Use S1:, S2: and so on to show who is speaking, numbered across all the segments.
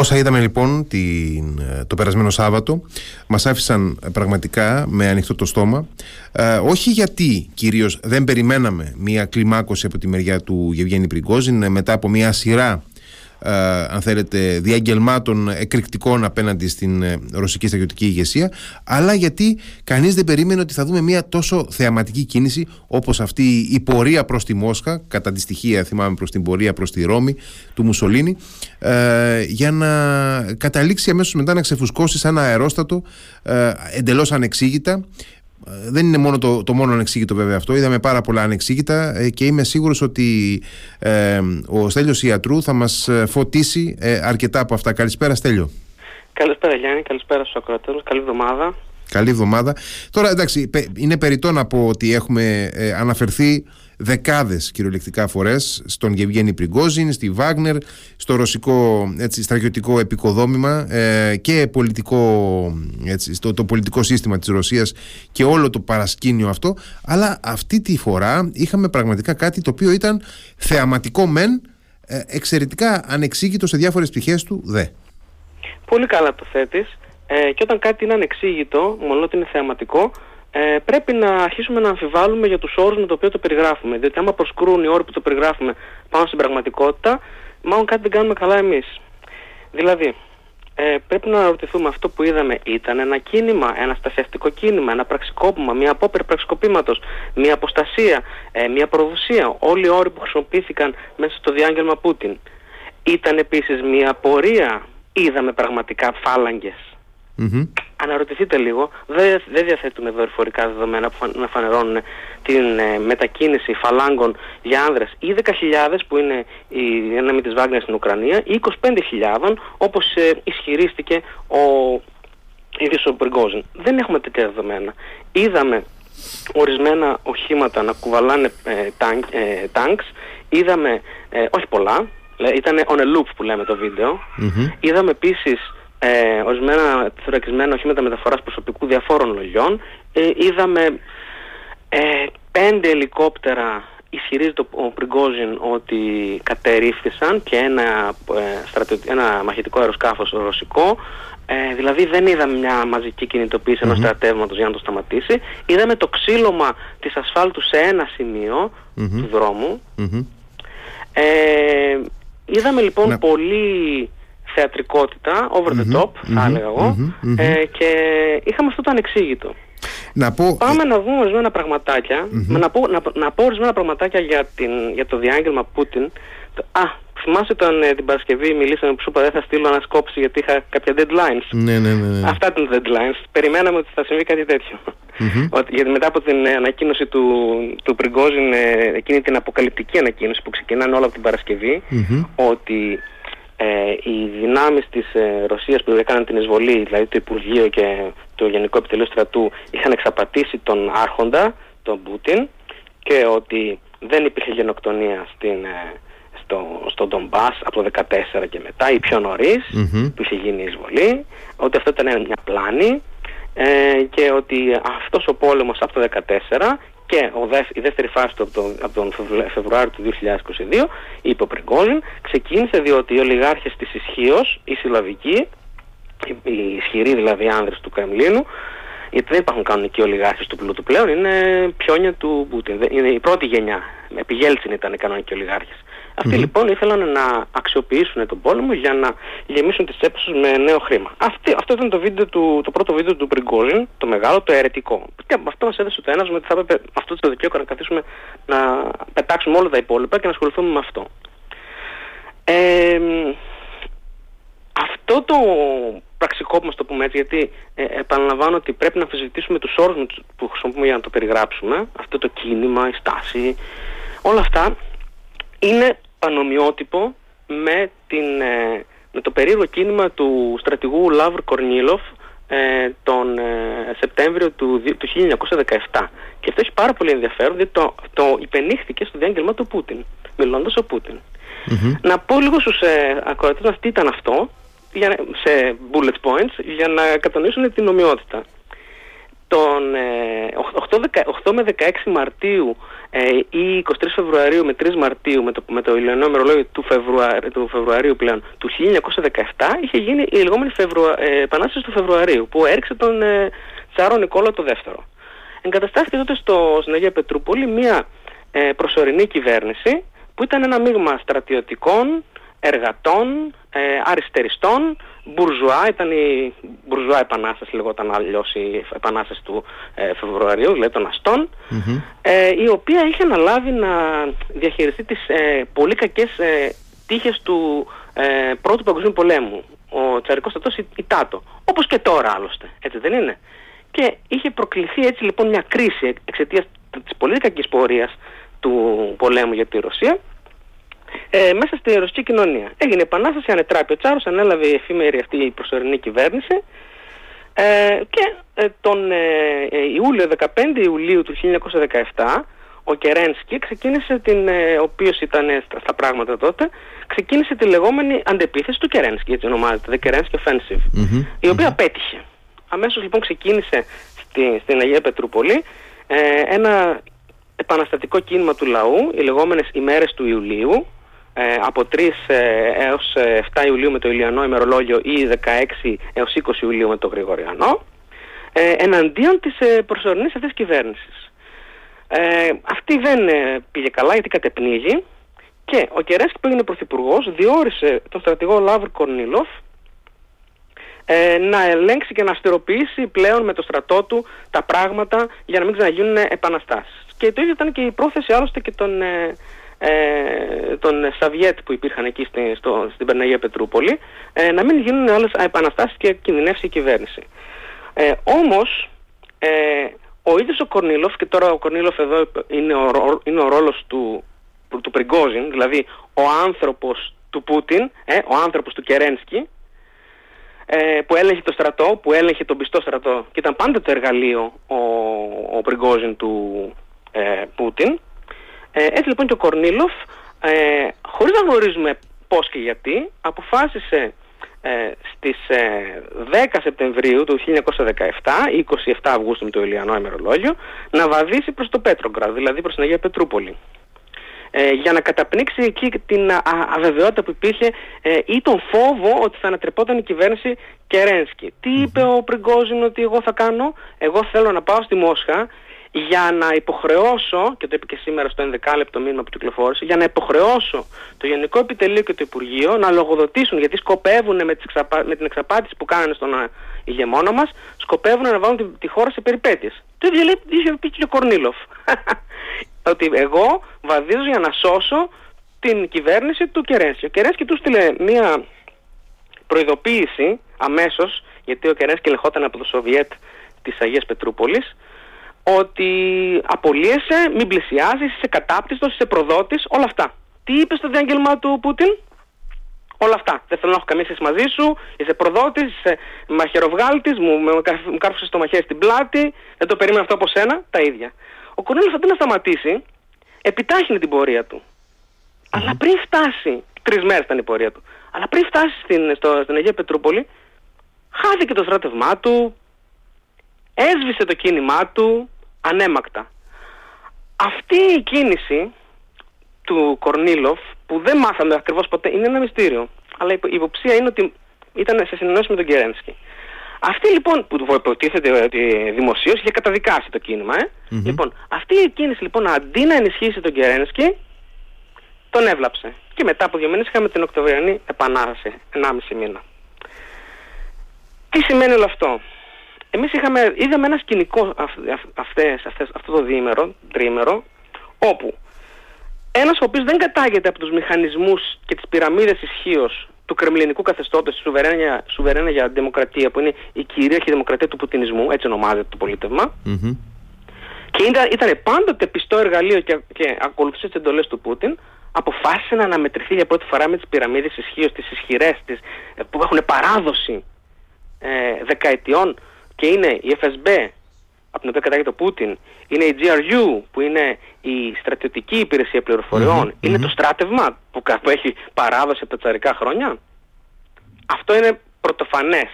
S1: Όσα είδαμε λοιπόν την, ε, το περασμένο Σάββατο μας άφησαν πραγματικά με ανοιχτό το στόμα. Ε, όχι γιατί κυρίως δεν περιμέναμε μια κλιμάκωση από τη μεριά του Γευγένη Πριγκόζιν μετά από μια σειρά ε, αν θέλετε, διαγγελμάτων εκρηκτικών απέναντι στην ε, ρωσική στρατιωτική ηγεσία, αλλά γιατί κανείς δεν περίμενε ότι θα δούμε μια τόσο θεαματική κίνηση όπως αυτή η πορεία προς τη Μόσχα, κατά τη στοιχεία θυμάμαι προς την πορεία προς τη Ρώμη του Μουσολίνη, ε, για να καταλήξει αμέσως μετά να ξεφουσκώσει σαν ένα αερόστατο ε, εντελώς ανεξήγητα δεν είναι μόνο το, το μόνο ανεξήγητο βέβαια αυτό. Είδαμε πάρα πολλά ανεξήγητα ε, και είμαι σίγουρος ότι ε, ο Στέλιος Ιατρού θα μας ε, φωτίσει αρκετά από αυτά. Καλησπέρα Στέλιο.
S2: Καλησπέρα Γιάννη, καλησπέρα στους ακροατές. Καλή εβδομάδα.
S1: Καλή εβδομάδα. Τώρα εντάξει, είναι περιττό να πω ότι έχουμε αναφερθεί δεκάδες κυριολεκτικά φορές στον Γευγένη Πριγκόζιν, στη Βάγνερ, στο ρωσικό έτσι, στρατιωτικό επικοδόμημα ε, και πολιτικό, έτσι, στο, το πολιτικό σύστημα της Ρωσίας και όλο το παρασκήνιο αυτό αλλά αυτή τη φορά είχαμε πραγματικά κάτι το οποίο ήταν θεαματικό μεν ε, εξαιρετικά ανεξήγητο σε διάφορες πτυχές του δε.
S2: Πολύ καλά το θέτεις ε, και όταν κάτι είναι ανεξήγητο, μόνο ότι είναι θεαματικό, ε, πρέπει να αρχίσουμε να αμφιβάλλουμε για τους όρους με το οποίο το περιγράφουμε. Διότι άμα προσκρούν οι όροι που το περιγράφουμε πάνω στην πραγματικότητα, μάλλον κάτι δεν κάνουμε καλά εμείς. Δηλαδή, ε, πρέπει να ρωτηθούμε αυτό που είδαμε ήταν ένα κίνημα, ένα στασιαστικό κίνημα, ένα πραξικόπημα, μια απόπειρα πραξικοπήματος, μια αποστασία, ε, μια προδοσία. Όλοι οι όροι που χρησιμοποιήθηκαν μέσα στο διάγγελμα Πούτιν. Ήταν επίσης μια πορεία, είδαμε πραγματικά φάλαγγες Mm-hmm. Αναρωτηθείτε λίγο, δεν, δεν διαθέτουμε δορυφορικά δεδομένα που να φανερώνουν την ε, μετακίνηση φαλάγκων για άνδρες ή 10.000 που είναι η δύναμη της Βάγνερ στην Ουκρανία ή 25.000 όπως ε, ισχυρίστηκε ο ίδιος ο Μπριγκόζιν. Δεν έχουμε τέτοια δεδομένα. Είδαμε ορισμένα οχήματα να κουβαλάνε ε, τάγκ, είδαμε, ε, όχι πολλά, ήταν on a loop που λέμε το βίντεο, mm-hmm. είδαμε επίσης ε, ορισμένα θωρακισμένα οχήματα μεταφοράς προσωπικού διαφόρων λογιών. Ε, είδαμε ε, πέντε ελικόπτερα ισχυρίζεται ο Πριγκόζιν ότι κατερρίφθησαν και ένα, ε, ένα μαχητικό αεροσκάφος ρωσικό. Ε, δηλαδή δεν είδαμε μια μαζική κινητοποίηση ενός στρατεύματος για να το σταματήσει. Είδαμε το ξύλωμα της ασφάλτου σε ένα του δρόμου. Ε, είδαμε λοιπόν πολύ θεατρικότητα, over the top, θα έλεγα εγώ, ε, και είχαμε αυτό το ανεξήγητο.
S1: Να πω...
S2: Πάμε να δούμε ορισμένα πραγματάκια, να, πω, να, να πω ορισμένα πραγματάκια για, την, για το διάγγελμα Πούτιν. Α, θυμάσαι όταν ε, την Παρασκευή μιλήσαμε που σου είπα δεν θα στείλω ανασκόπηση γιατί είχα κάποια deadlines.
S1: Ναι, ναι, ναι, ναι.
S2: Αυτά ήταν τα deadlines. Περιμέναμε ότι θα συμβεί κάτι τέτοιο. Ότι, γιατί μετά από την ανακοίνωση του, του Πριγκόζιν, ε, εκείνη την αποκαλυπτική ανακοίνωση που ξεκινάνε όλα από την παρασκευη ότι ε, οι δυνάμεις της ε, Ρωσίας που έκαναν την εισβολή, δηλαδή το Υπουργείο και το Γενικό Επιτελείο Στρατού είχαν εξαπατήσει τον Άρχοντα, τον Πούτιν και ότι δεν υπήρχε γενοκτονία στην, ε, στο, στο Ντομπάς από το 2014 και μετά ή πιο νωρίς που είχε γίνει η εισβολή, ότι αυτό ήταν μια πλάνη ε, και ότι αυτός ο πόλεμος από το 2014 και ο η δεύτερη φάση του από τον, από τον Φεβρουάριο του 2022, είπε ο Πριγκόζιν, ξεκίνησε διότι οι ολιγάρχες της ισχύως, οι συλλαβικοί, οι ισχυροί δηλαδή άνδρες του Κρεμλίνου, γιατί δεν υπάρχουν κανονικοί ολιγάρχες του πλούτου πλέον, είναι πιόνια του Πούτιν. Είναι η πρώτη γενιά. Επί Γέλτσιν ήταν οι κανονικοί ολιγάρχες. Αυτοί λοιπόν ήθελαν να αξιοποιήσουν τον πόλεμο για να γεμίσουν τις τσέπες τους με νέο χρήμα. Αυτή, αυτό ήταν το, βίντεο του, το πρώτο βίντεο του Πριγκόζιν, το μεγάλο, το αιρετικό. Και αυτό μας έδωσε το ένασμα ότι θα έπρεπε αυτό το δικαίωμα να καθίσουμε να πετάξουμε όλα τα υπόλοιπα και να ασχοληθούμε με αυτό. Ε, αυτό το πραξικόπημα, το πούμε έτσι, γιατί ε, επαναλαμβάνω ότι πρέπει να αμφισβητήσουμε τους όρους που χρησιμοποιούμε για να το περιγράψουμε, αυτό το κίνημα, η στάση, όλα αυτά είναι πανομοιότυπο με, την, ε, με το περίεργο κίνημα του στρατηγού Λαύρ Κορνίλοφ ε, τον ε, Σεπτέμβριο του, του 1917. Και αυτό έχει πάρα πολύ ενδιαφέρον, διότι το, το υπενήχθηκε στο διάγγελμα του Πούτιν, μιλώντας ο Πούτιν. Να πω λίγο στους ε, ακροατές μας τι ήταν αυτό, για, σε bullet points, για να κατανοήσουν την ομοιότητα. Τον 8, 8 με 16 Μαρτίου ε, ή 23 Φεβρουαρίου με 3 Μαρτίου με το, με το ηλιονό ημερολόγιο του, Φεβρουαρίου, του Φεβρουαρίου πλέον του 1917 είχε γίνει η λεγόμενη Φεβρουα, ε, Επανάσταση του Φεβρουαρίου που έριξε τον ε, Τσάρο Νικόλα το δεύτερο. Εγκαταστάθηκε τότε στο, στην Αγία Πετρούπολη μια ε, προσωρινή κυβέρνηση που ήταν ένα μείγμα στρατιωτικών, εργατών, ε, αριστεριστών, μπουρζουά, ήταν η μπουρζουά επανάσταση, λεγόταν αλλιώς η επανάσταση του ε, Φεβρουαρίου, δηλαδή των αστων ε, η οποία είχε αναλάβει να διαχειριστεί τις ε, πολύ κακές ε, τύχες του ε, Πρώτου Παγκοσμίου Πολέμου. Ο τσαρικός στρατός η, ΤΑΤΟ, όπως και τώρα άλλωστε, έτσι δεν είναι; Και είχε προκληθεί έτσι λοιπόν μια κρίση εξαιτίας της πολύ κακής πορείας του πολέμου για τη Ρωσία ε, μέσα στη ρωσική κοινωνία. Έγινε επανάσταση, ανετράπη ο Τσάρος, ανέλαβε η εφήμερη αυτή η προσωρινή κυβέρνηση ε, και ε, τον ε, ε, Ιούλιο, 15 Ιουλίου του 1917 ο Κερένσκι ξεκίνησε την, ο οποίος ήταν στα, πράγματα τότε, ξεκίνησε τη λεγόμενη αντεπίθεση του Κερένσκι, έτσι ονομάζεται, The Kerensky Offensive, η οποία πέτυχε. Αμέσως λοιπόν ξεκίνησε στη, στην Αγία Πετρούπολη ένα επαναστατικό κίνημα του λαού, οι λεγόμενες ημέρες του Ιουλίου, ε, από 3 ε, έως 7 ε, Ιουλίου με το Ηλιανό ημερολόγιο ή 16 έως 20 Ιουλίου με το Γρηγοριανό ε, εναντίον της ε, προσωρινής αυτής κυβέρνησης. Ε, αυτή δεν ε, πήγε καλά γιατί κατεπνίγει και ο Κερέσκι που έγινε πρωθυπουργός διόρισε τον στρατηγό Λάβρ Κορνίλοφ ε, να ελέγξει και να αστηροποιήσει πλέον με το στρατό του τα πράγματα για να μην ξαναγίνουν επαναστάσεις. Και το ίδιο ήταν και η πρόθεση άλλωστε και των ε, των Σαβιέτ που υπήρχαν εκεί στη, στο, στην Περναγία Πετρούπολη ε, να μην γίνουν άλλες επαναστάσεις και κινδυνεύσει η κυβέρνηση. Ε, όμως ε, ο ίδιος ο Κορνίλοφ και τώρα ο Κορνίλοφ εδώ είναι ο, είναι ο ρόλος του, του Πριγκόζιν δηλαδή ο άνθρωπος του Πούτιν, ε, ο άνθρωπος του Κερένσκι ε, που έλεγχε το στρατό, που έλεγχε τον πιστό στρατό και ήταν πάντα το εργαλείο ο, ο Πριγκόζιν του ε, Πούτιν ε, έτσι λοιπόν και ο Κορνίλοφ, ε, χωρίς να γνωρίζουμε πώς και γιατί, αποφάσισε ε, στις 10 ε, Σεπτεμβρίου του 1917, 27 Αυγούστου με το Ηλιανό ημερολόγιο, να βαδίσει προς το Πέτρογκραδ, δηλαδή προς την Αγία Πετρούπολη. Ε, για να καταπνίξει εκεί την α, αβεβαιότητα που υπήρχε ε, ή τον φόβο ότι θα ανατρεπόταν η κυβέρνηση Κερένσκι. Τι είπε ο Πριγκόζιν ότι εγώ θα κάνω, εγώ θέλω να πάω στη Μόσχα για να υποχρεώσω, και το είπε και σήμερα στο 11 λεπτό μήνυμα που κυκλοφόρησε, για να υποχρεώσω το Γενικό Επιτελείο και το Υπουργείο να λογοδοτήσουν, γιατί σκοπεύουν με, τις με την εξαπάτηση που κάνανε στον ηγεμόνα μας, σκοπεύουν να βάλουν τη, τη χώρα σε περιπέτειες. Το ίδιο λέει είχε πει και ο Κορνίλοφ. ότι εγώ βαδίζω για να σώσω την κυβέρνηση του Κερένσκι. Ο Κερένσκι του στείλε μία προειδοποίηση αμέσως, γιατί ο Κερένσκι ελεγχόταν από το Σοβιέτ της Αγίας Πετρούπολης, ότι απολύεσαι, μην πλησιάζεις, είσαι κατάπτυστος, είσαι προδότης, όλα αυτά. Τι είπες στο διάγγελμα του Πούτιν, Όλα αυτά. Δεν θέλω να έχω καμία σχέση μαζί σου, είσαι προδότης, είσαι μαχαιροβγάλτης, μου, μου κάρφωσες το μαχαίρι στην πλάτη, δεν το περίμενα αυτό από σένα, τα ίδια. Ο Κορνέλο αντί να σταματήσει, επιτάχυνε την πορεία του. Αλλά πριν φτάσει, τρεις μέρες ήταν η πορεία του, αλλά πριν φτάσει στην, στο, στην Αγία Πετρούπολη, χάθηκε το στράτευμά του, έσβησε το κίνημά του ανέμακτα. Αυτή η κίνηση του Κορνίλοφ που δεν μάθαμε ακριβώς ποτέ είναι ένα μυστήριο. Αλλά η υποψία είναι ότι ήταν σε συνεννόηση με τον Κερένσκι. Αυτή λοιπόν που υποτίθεται ότι δημοσίως είχε καταδικάσει το κίνημα, ε. Λοιπόν, αυτή η κίνηση λοιπόν αντί να ενισχύσει τον Κερένσκι, τον έβλαψε. Και μετά από δύο μήνες είχαμε την Οκτωβριανή Επανάσταση, 1,5 μήνα. Τι σημαίνει όλο αυτό; Εμείς είχαμε, είδαμε ένα σκηνικό αυτές, αυτές, αυτό το διήμερο, τρίμερο, όπου ένας ο οποίος δεν κατάγεται από τους μηχανισμούς και τις πυραμίδες ισχύω του κρεμλινικού καθεστώτος, τη σουβερένα, σουβερένα για δημοκρατία, που είναι η κυρίαρχη δημοκρατία του πουτινισμού, έτσι ονομάζεται το πολιτευμα και ήταν, ήταν πάντοτε πιστό εργαλείο και, και ακολουθούσε τις εντολές του Πούτιν, αποφάσισε να αναμετρηθεί για πρώτη φορά με τις πυραμίδες ισχύω, τις ισχυρές, τις, που έχουν παράδοση ε, δεκαετιών και είναι η FSB από την οποία κατάγεται ο Πούτιν, είναι η GRU που είναι η στρατιωτική υπηρεσία είναι το στράτευμα που, που έχει παράδοση από τα τσαρικά χρόνια. Αυτό είναι πρωτοφανές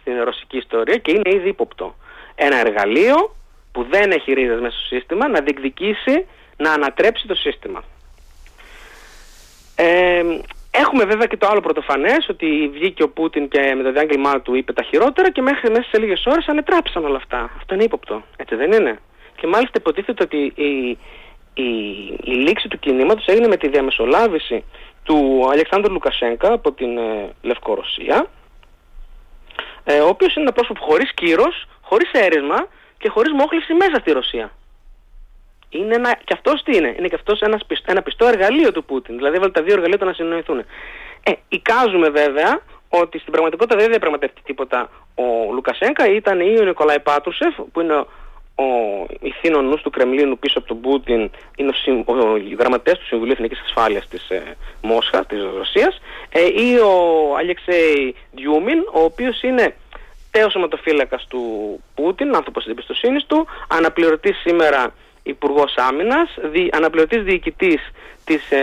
S2: στην ρωσική ιστορία και είναι ήδη ύποπτο. Ένα εργαλείο που δεν έχει ρίζες μέσα στο σύστημα να διεκδικήσει να ανατρέψει το σύστημα. Ε, έχουμε βέβαια και το άλλο πρωτοφανές ότι βγήκε ο Πούτιν και με το διάγγελμά του είπε τα χειρότερα και μέχρι μέσα σε λίγες ώρες ανετράπησαν όλα αυτά. Αυτό είναι ύποπτο. Έτσι δεν είναι; Και μάλιστα υποτίθεται ότι η, η, η λήξη του κινήματος έγινε με τη διαμεσολάβηση του Αλεξάνδρου Λουκασέγκα από την ε, Λευκορωσία ε, ο οποίος είναι ένα πρόσωπο χωρίς κύρος, χωρίς αίρεσμα και χωρίς μόχληση μέσα στη Ρωσία. Είναι ένα, και αυτός τι είναι, είναι και αυτός ένας, ένα πιστό εργαλείο του Πούτιν, δηλαδή έβαλε τα δύο εργαλεία του να συνοηθούν. Ε, εικάζουμε βέβαια ότι στην πραγματικότητα δεν διαπραγματεύτηκε τίποτα ο Λουκασέγκα, ήταν ή ο Νικολάη Πάτρουσεφ, που είναι ο ηθήνων νους του Κρεμλίνου πίσω από τον Πούτιν είναι ο, ο γραμματέας του Συμβουλίου Εθνικής Ασφάλειας της ε, Μόσχας, της Ρωσίας ε, ή ο Αλεξέη Διούμιν, ο οποίος είναι τέος σωματοφύλακας του Πούτιν, άνθρωπος της εμπιστοσύνης του, αναπληρωτής σήμερα Υπουργός Άμυνας, δι, αναπληρωτής διοικητής της ε,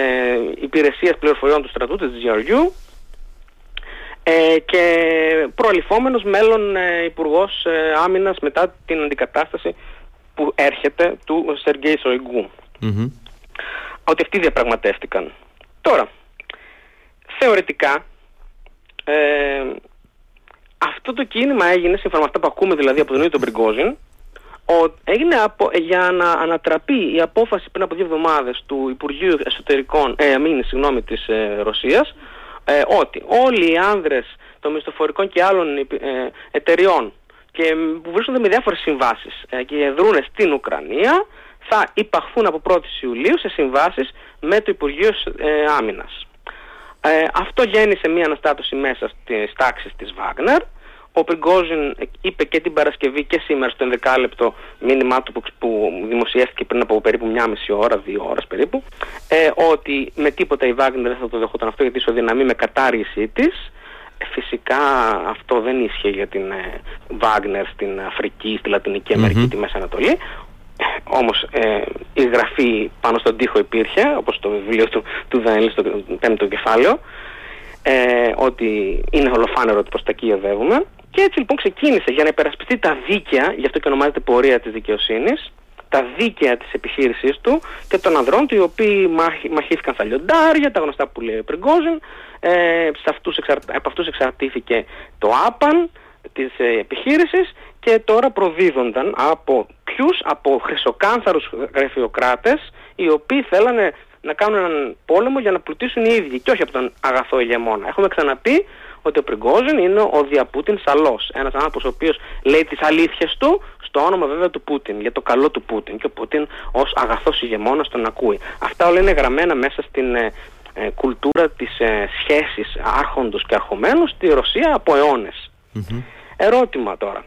S2: Υπηρεσίας Πληροφοριών του Στρατού, της GRU, ε, και προαλυφόμενος μέλλον ε, Υπουργός ε, Άμυνας μετά την αντικατάσταση που έρχεται του Σεργέη Σοϊγκού. Ότι αυτοί διαπραγματεύτηκαν. Τώρα, θεωρητικά, ε, αυτό το κίνημα έγινε, σύμφωνα με αυτά που ακούμε δηλαδή από τον ίδιο τον Μπριγκόζιν, έγινε από, για να ανατραπεί η απόφαση πριν από δύο εβδομάδες του Υπουργείου Εσωτερικών, ε, αμήνη, συγγνώμη, της ε, Ρωσίας, ε, ότι όλοι οι άνδρες των μισθοφορικών και άλλων ε, εταιριών και που βρίσκονται με διάφορες συμβάσεις ε, και δρούν στην Ουκρανία θα υπαχθούν από 1η Ιουλίου σε συμβάσεις με το Υπουργείο ε, Άμυνας. Ε, αυτό γέννησε μια αναστάτωση μέσα στις τάξεις της Βάγνερ ο Πριγκόζιν είπε και την Παρασκευή και σήμερα στο 11 λεπτό μήνυμά του που, δημοσιεύτηκε πριν από περίπου μια μισή ώρα, δύο ώρες περίπου, ε, ότι με τίποτα η Βάγνερ δεν θα το δεχόταν αυτό γιατί ισοδυναμεί με κατάργησή της. Ε, φυσικά αυτό δεν ίσχυε για την ε, Βάγνερ στην Αφρική, στη Λατινική Αμερική, mm-hmm. τη Μέση Ανατολή. Όμως ε, η γραφή πάνω στον τοίχο υπήρχε, όπως το βιβλίο του, του Δανίλη στο πέμπτο κεφάλαιο, ε, ότι είναι ολοφάνερο ότι προς τα εκεί οδεύουμε. Και έτσι λοιπόν ξεκίνησε για να υπερασπιστεί τα δίκαια, γι' αυτό και ονομάζεται πορεία της δικαιοσύνης, τα δίκαια της επιχείρησής του και των ανδρών του οι οποίοι μαχήθηκαν στα λιοντάρια, τα γνωστά που λέει ο Πριγκόζιν, ε, αυτούς από αυτούς εξαρτήθηκε το άπαν της ε, επιχείρησης και τώρα προδίδονταν από ποιους, από χρυσοκάνθαρους γραφειοκράτες οι οποίοι θέλανε να κάνουν έναν πόλεμο για να πλουτίσουν οι ίδιοι και όχι από τον αγαθό ηγεμόνα. Έχουμε ξαναπεί ότι ο Πριγκόζιν είναι ο διαπούτιν σαλός. Ένας άνθρωπος ο οποίος λέει τις αλήθειες του στο όνομα βέβαια του Πούτιν, για το καλό του Πούτιν. Και ο Πούτιν ως αγαθός ηγεμόνας τον ακούει. Αυτά όλα είναι γραμμένα μέσα στην ε, ε, κουλτούρα της ε, σχέσης άρχοντος και αρχομένου στη Ρωσία από Ερώτημα τώρα.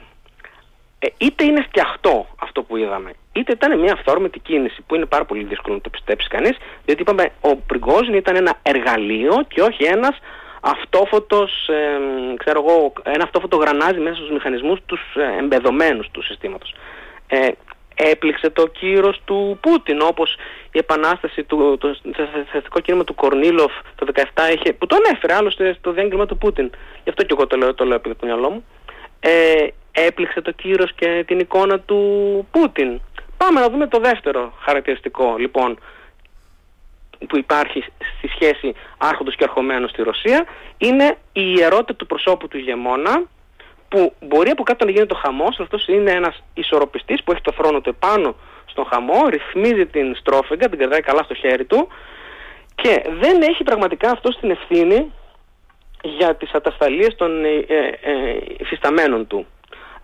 S2: Ε, είτε είναι φτιαχτό αυτό που είδαμε, είτε ήταν μια αυθόρμητη κίνηση που είναι πάρα πολύ δύσκολο να το πιστέψει κανείς, διότι είπαμε ο Πριγκόζιν ήταν ένα εργαλείο και όχι ένας αυτόφωτος, ε, ξέρω εγώ, ένα αυτόφωτο γρανάζι μέσα στους μηχανισμούς τους ε, εμπεδομένους του συστήματος. Ε, έπληξε το κύρος του Πούτιν όπως η επανάσταση του το θετικό κίνημα του Κορνίλοφ το 17 είχε, που τον έφερε άλλωστε στο διάγγελμα του Πούτιν. Γι' αυτό και εγώ το λέω, το λέω επειδή το μυαλό μου. Ε, έπληξε το κύρος και την εικόνα του Πούτιν πάμε να δούμε το δεύτερο χαρακτηριστικό λοιπόν που υπάρχει στη σχέση άρχοντος και αρχομένου στη Ρωσία. Είναι η ιερότητα του προσώπου του ηγεμόνα που μπορεί από κάτω να γίνει το χαμός, αυτός είναι ένας ισορροπιστής που έχει το θρόνο του επάνω στον χαμό, ρυθμίζει την στρόφεγγα, την κρατάει καλά στο χέρι του και δεν έχει πραγματικά αυτός την ευθύνη για τις ατασταλίες των ε, ε, ε του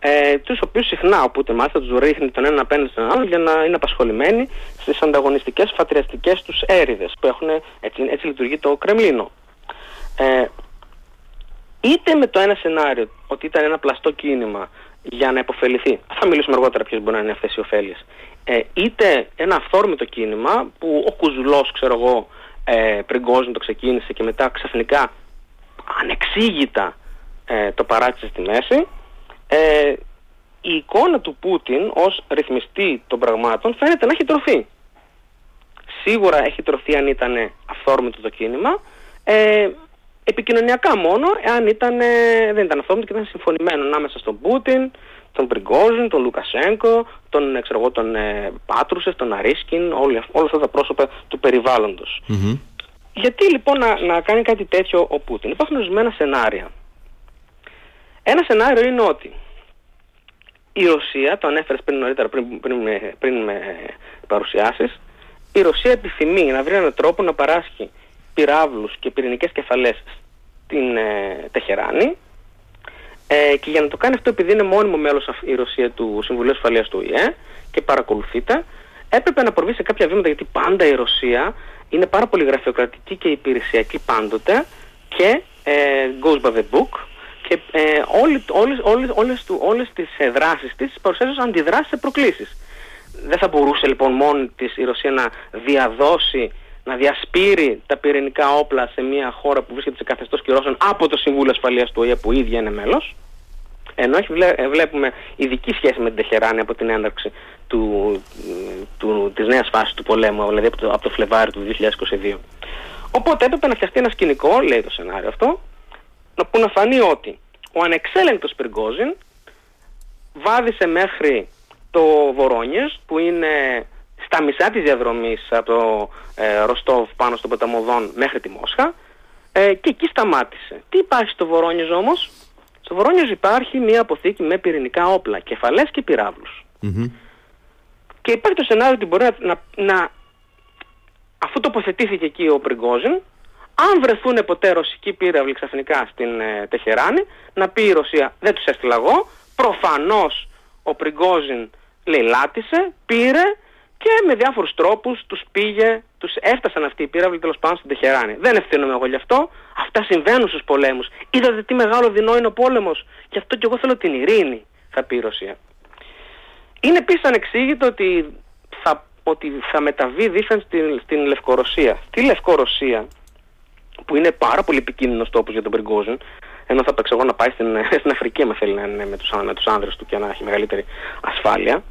S2: ε, τους οποίους συχνά οπότε μάλιστα τους ρίχνει τον ένα απέναντι στον άλλο για να είναι απασχολημένοι στις ανταγωνιστικές φατριαστικές τους έρηδες που έχουν, έτσι, έτσι λειτουργεί το Κρεμλίνο. Ε, είτε με το ένα σενάριο ότι ήταν ένα πλαστό κίνημα για να υποφεληθεί, θα μιλήσουμε αργότερα ποιες μπορεί να είναι αυτές οι ωφέλειες, ε, είτε ένα αυθόρμητο κίνημα που ο Κουζουλός, ξέρω εγώ, ε, πριν το ξεκίνησε και μετά ξαφνικά ανεξήγητα ε, το παράτησε στη μέση, ε, η εικόνα του Πούτιν ως ρυθμιστή των πραγμάτων φαίνεται να έχει τροφή. Σίγουρα έχει τροφή αν ήταν αυθόρμητο το κίνημα. Ε, επικοινωνιακά μόνο, εάν ήταν, ε, δεν ήταν αυτό και ήταν συμφωνημένο ανάμεσα στον Πούτιν, τον Πριγκόζιν, τον Λουκασέγκο, τον, ξέρω εγώ, τον ε, Πάτρουσεφ, τον Αρίσκιν, όλοι, όλα αυτά τα πρόσωπα του περιβαλλοντος Γιατί λοιπόν να, να κάνει κάτι τέτοιο ο Πούτιν. Υπάρχουν ορισμένα σενάρια. Ένα σενάριο είναι ότι η Ρωσία, το ανέφερες πριν νωρίτερα, πριν, πριν, με, πριν με παρουσιάσεις, η Ρωσία επιθυμεί να βρει έναν τρόπο να παράσχει πυράβλους και πυρηνικές κεφαλές στην ε, Τεχεράνη ε, και για να το κάνει αυτό επειδή είναι μόνιμο μέλος η Ρωσία του Συμβουλίου Ασφαλείας του ΙΕ και παρακολουθείται έπρεπε να προβεί σε κάποια βήματα γιατί πάντα η Ρωσία είναι πάρα πολύ γραφειοκρατική και υπηρεσιακή πάντοτε και ε, goes by the book και ε, όλες, όλες, όλες, όλες, του, όλες τις ε, δράσεις της παρουσιάζουν αντιδράσεις σε προκλήσεις. Δεν θα μπορούσε λοιπόν μόνη της η Ρωσία να διαδώσει, να διασπείρει τα πυρηνικά όπλα σε μια χώρα που βρίσκεται σε καθεστώς κυρώσεων από το Συμβούλιο Ασφαλείας του ΟΗΕ που ίδια είναι μέλος. Ενώ έχει ε, βλέπουμε ειδική σχέση με την Τεχεράνη από την έναρξη του, του, της νέας φάσης του πολέμου, δηλαδή από το, από το Φλεβάρι του 2022. Οπότε έπρεπε να φτιαχτεί ένα σκηνικό, λέει το σενάριο αυτό, που να φανεί ότι ο ανεξέλεγκτος Πριγκόζιν βάδισε μέχρι το Βορόνιες που είναι στα μισά της διαδρομής από το ε, Ροστόβ πάνω στον Ποταμοδόν μέχρι τη Μόσχα ε, και εκεί σταμάτησε. Τι υπάρχει στο Βορόνιες όμως; Στο Βορόνιες υπάρχει μια αποθήκη με πυρηνικά όπλα, κεφαλές και πυραυλους Και υπάρχει το σενάριο ότι μπορεί να, να αφού τοποθετήθηκε εκεί ο Πριγκόζιν αν βρεθούν ποτέ ρωσικοί πύραυλοι ξαφνικά στην ε, Τεχεράνη, να πει η Ρωσία δεν τους έστειλα εγώ, προφανώς ο Πριγκόζιν λαιλάτισε, πήρε και με διάφορους τρόπους τους πήγε, τους έφτασαν αυτοί οι πύραυλοι τέλος πάντων στην Τεχεράνη. Δεν ευθύνομαι εγώ γι' αυτό, αυτά συμβαίνουν στους πολέμους. Είδατε τι μεγάλο δεινό είναι ο πόλεμος, γι' αυτό και εγώ θέλω την ειρήνη, θα πει η Ρωσία. Είναι επίσης ανεξήγητο ότι θα, ότι θα μεταβεί δίθεν στην, στην Λευκορωσία. Στη Λευκορωσία που είναι πάρα πολύ επικίνδυνος τόπος για τον Πριγκόζιν, ενώ θα παίξω εγώ να πάει στην, στην Αφρική, αν θέλει να είναι με τους με τους άνδρες του και να έχει μεγαλύτερη ασφάλεια.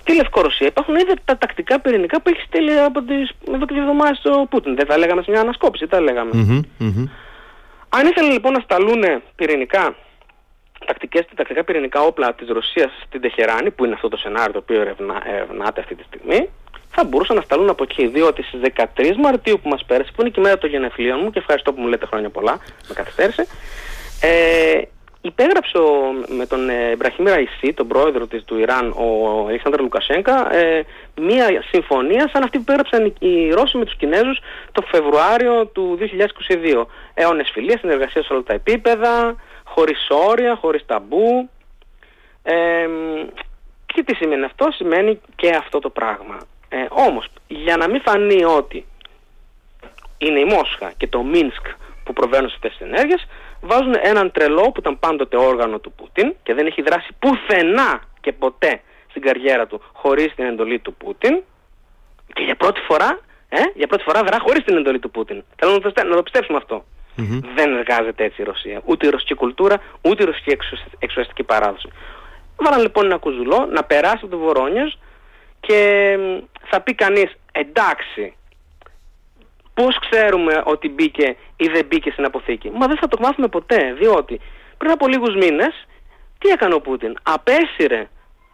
S2: Στη Λευκορωσία υπάρχουν ήδη τα τακτικά πυρηνικά που έχει στείλει από τις, εδώ και δύο εβδομάδες στο Πούτιν. Δεν τα λέγαμε σε μια ανασκόπηση, τα λέγαμε. Mm-hmm, Αν ήθελε λοιπόν να σταλούν πυρηνικά τακτικές, τακτικά πυρηνικά όπλα της Ρωσίας στην Τεχεράνη, που είναι αυτό το σενάριο το οποίο ερευνάται αυτή τη στιγμή, θα μπορούσαν να σταλούν από εκεί. Διότι στις 13 Μαρτίου που μας πέρασε, που είναι και η μέρα των γενεθλίων μου, και ευχαριστώ που μου λέτε χρόνια πολλά, με καθυστέρησε, ε, υπέγραψε ο, με τον ε, Μπραχήμ Ραϊσί, τον πρόεδρο της, του Ιράν, ο Αλεξάνδρου Λουκασέγκα, ε, μία συμφωνία σαν αυτή που υπέγραψαν οι Ρώσοι με τους Κινέζους το Φεβρουάριο του 2022. Αιώνες φιλία, συνεργασία σε όλα τα επίπεδα, χωρίς όρια, χωρίς ταμπού. Ε, και τι σημαίνει αυτό, σημαίνει και αυτό το πράγμα. Ε, όμως, για να μην φανεί ότι είναι η Μόσχα και το Μίνσκ που προβαίνουν σε αυτές τις ενέργειες, βάζουν έναν τρελό που ήταν πάντοτε όργανο του Πούτιν και δεν έχει δράσει πουθενά και ποτέ στην καριέρα του χωρίς την εντολή του Πούτιν και για πρώτη φορά, ε, για πρώτη φορά δρά χωρίς την εντολή του Πούτιν. Θέλω να το, να το πιστέψουμε Δεν εργάζεται έτσι η Ρωσία. Ούτε η ρωσική κουλτούρα, ούτε η ρωσική εξουσιαστική παράδοση. Βάλαν λοιπόν ένα κουζουλό να περάσει από το Βορόνιες και θα πει κανείς εντάξει πώς ξέρουμε ότι μπήκε ή δεν μπήκε στην αποθήκη; Μα δεν θα το μάθουμε ποτέ διότι πριν από λίγους μήνες τι έκανε ο Πούτιν; Απέσυρε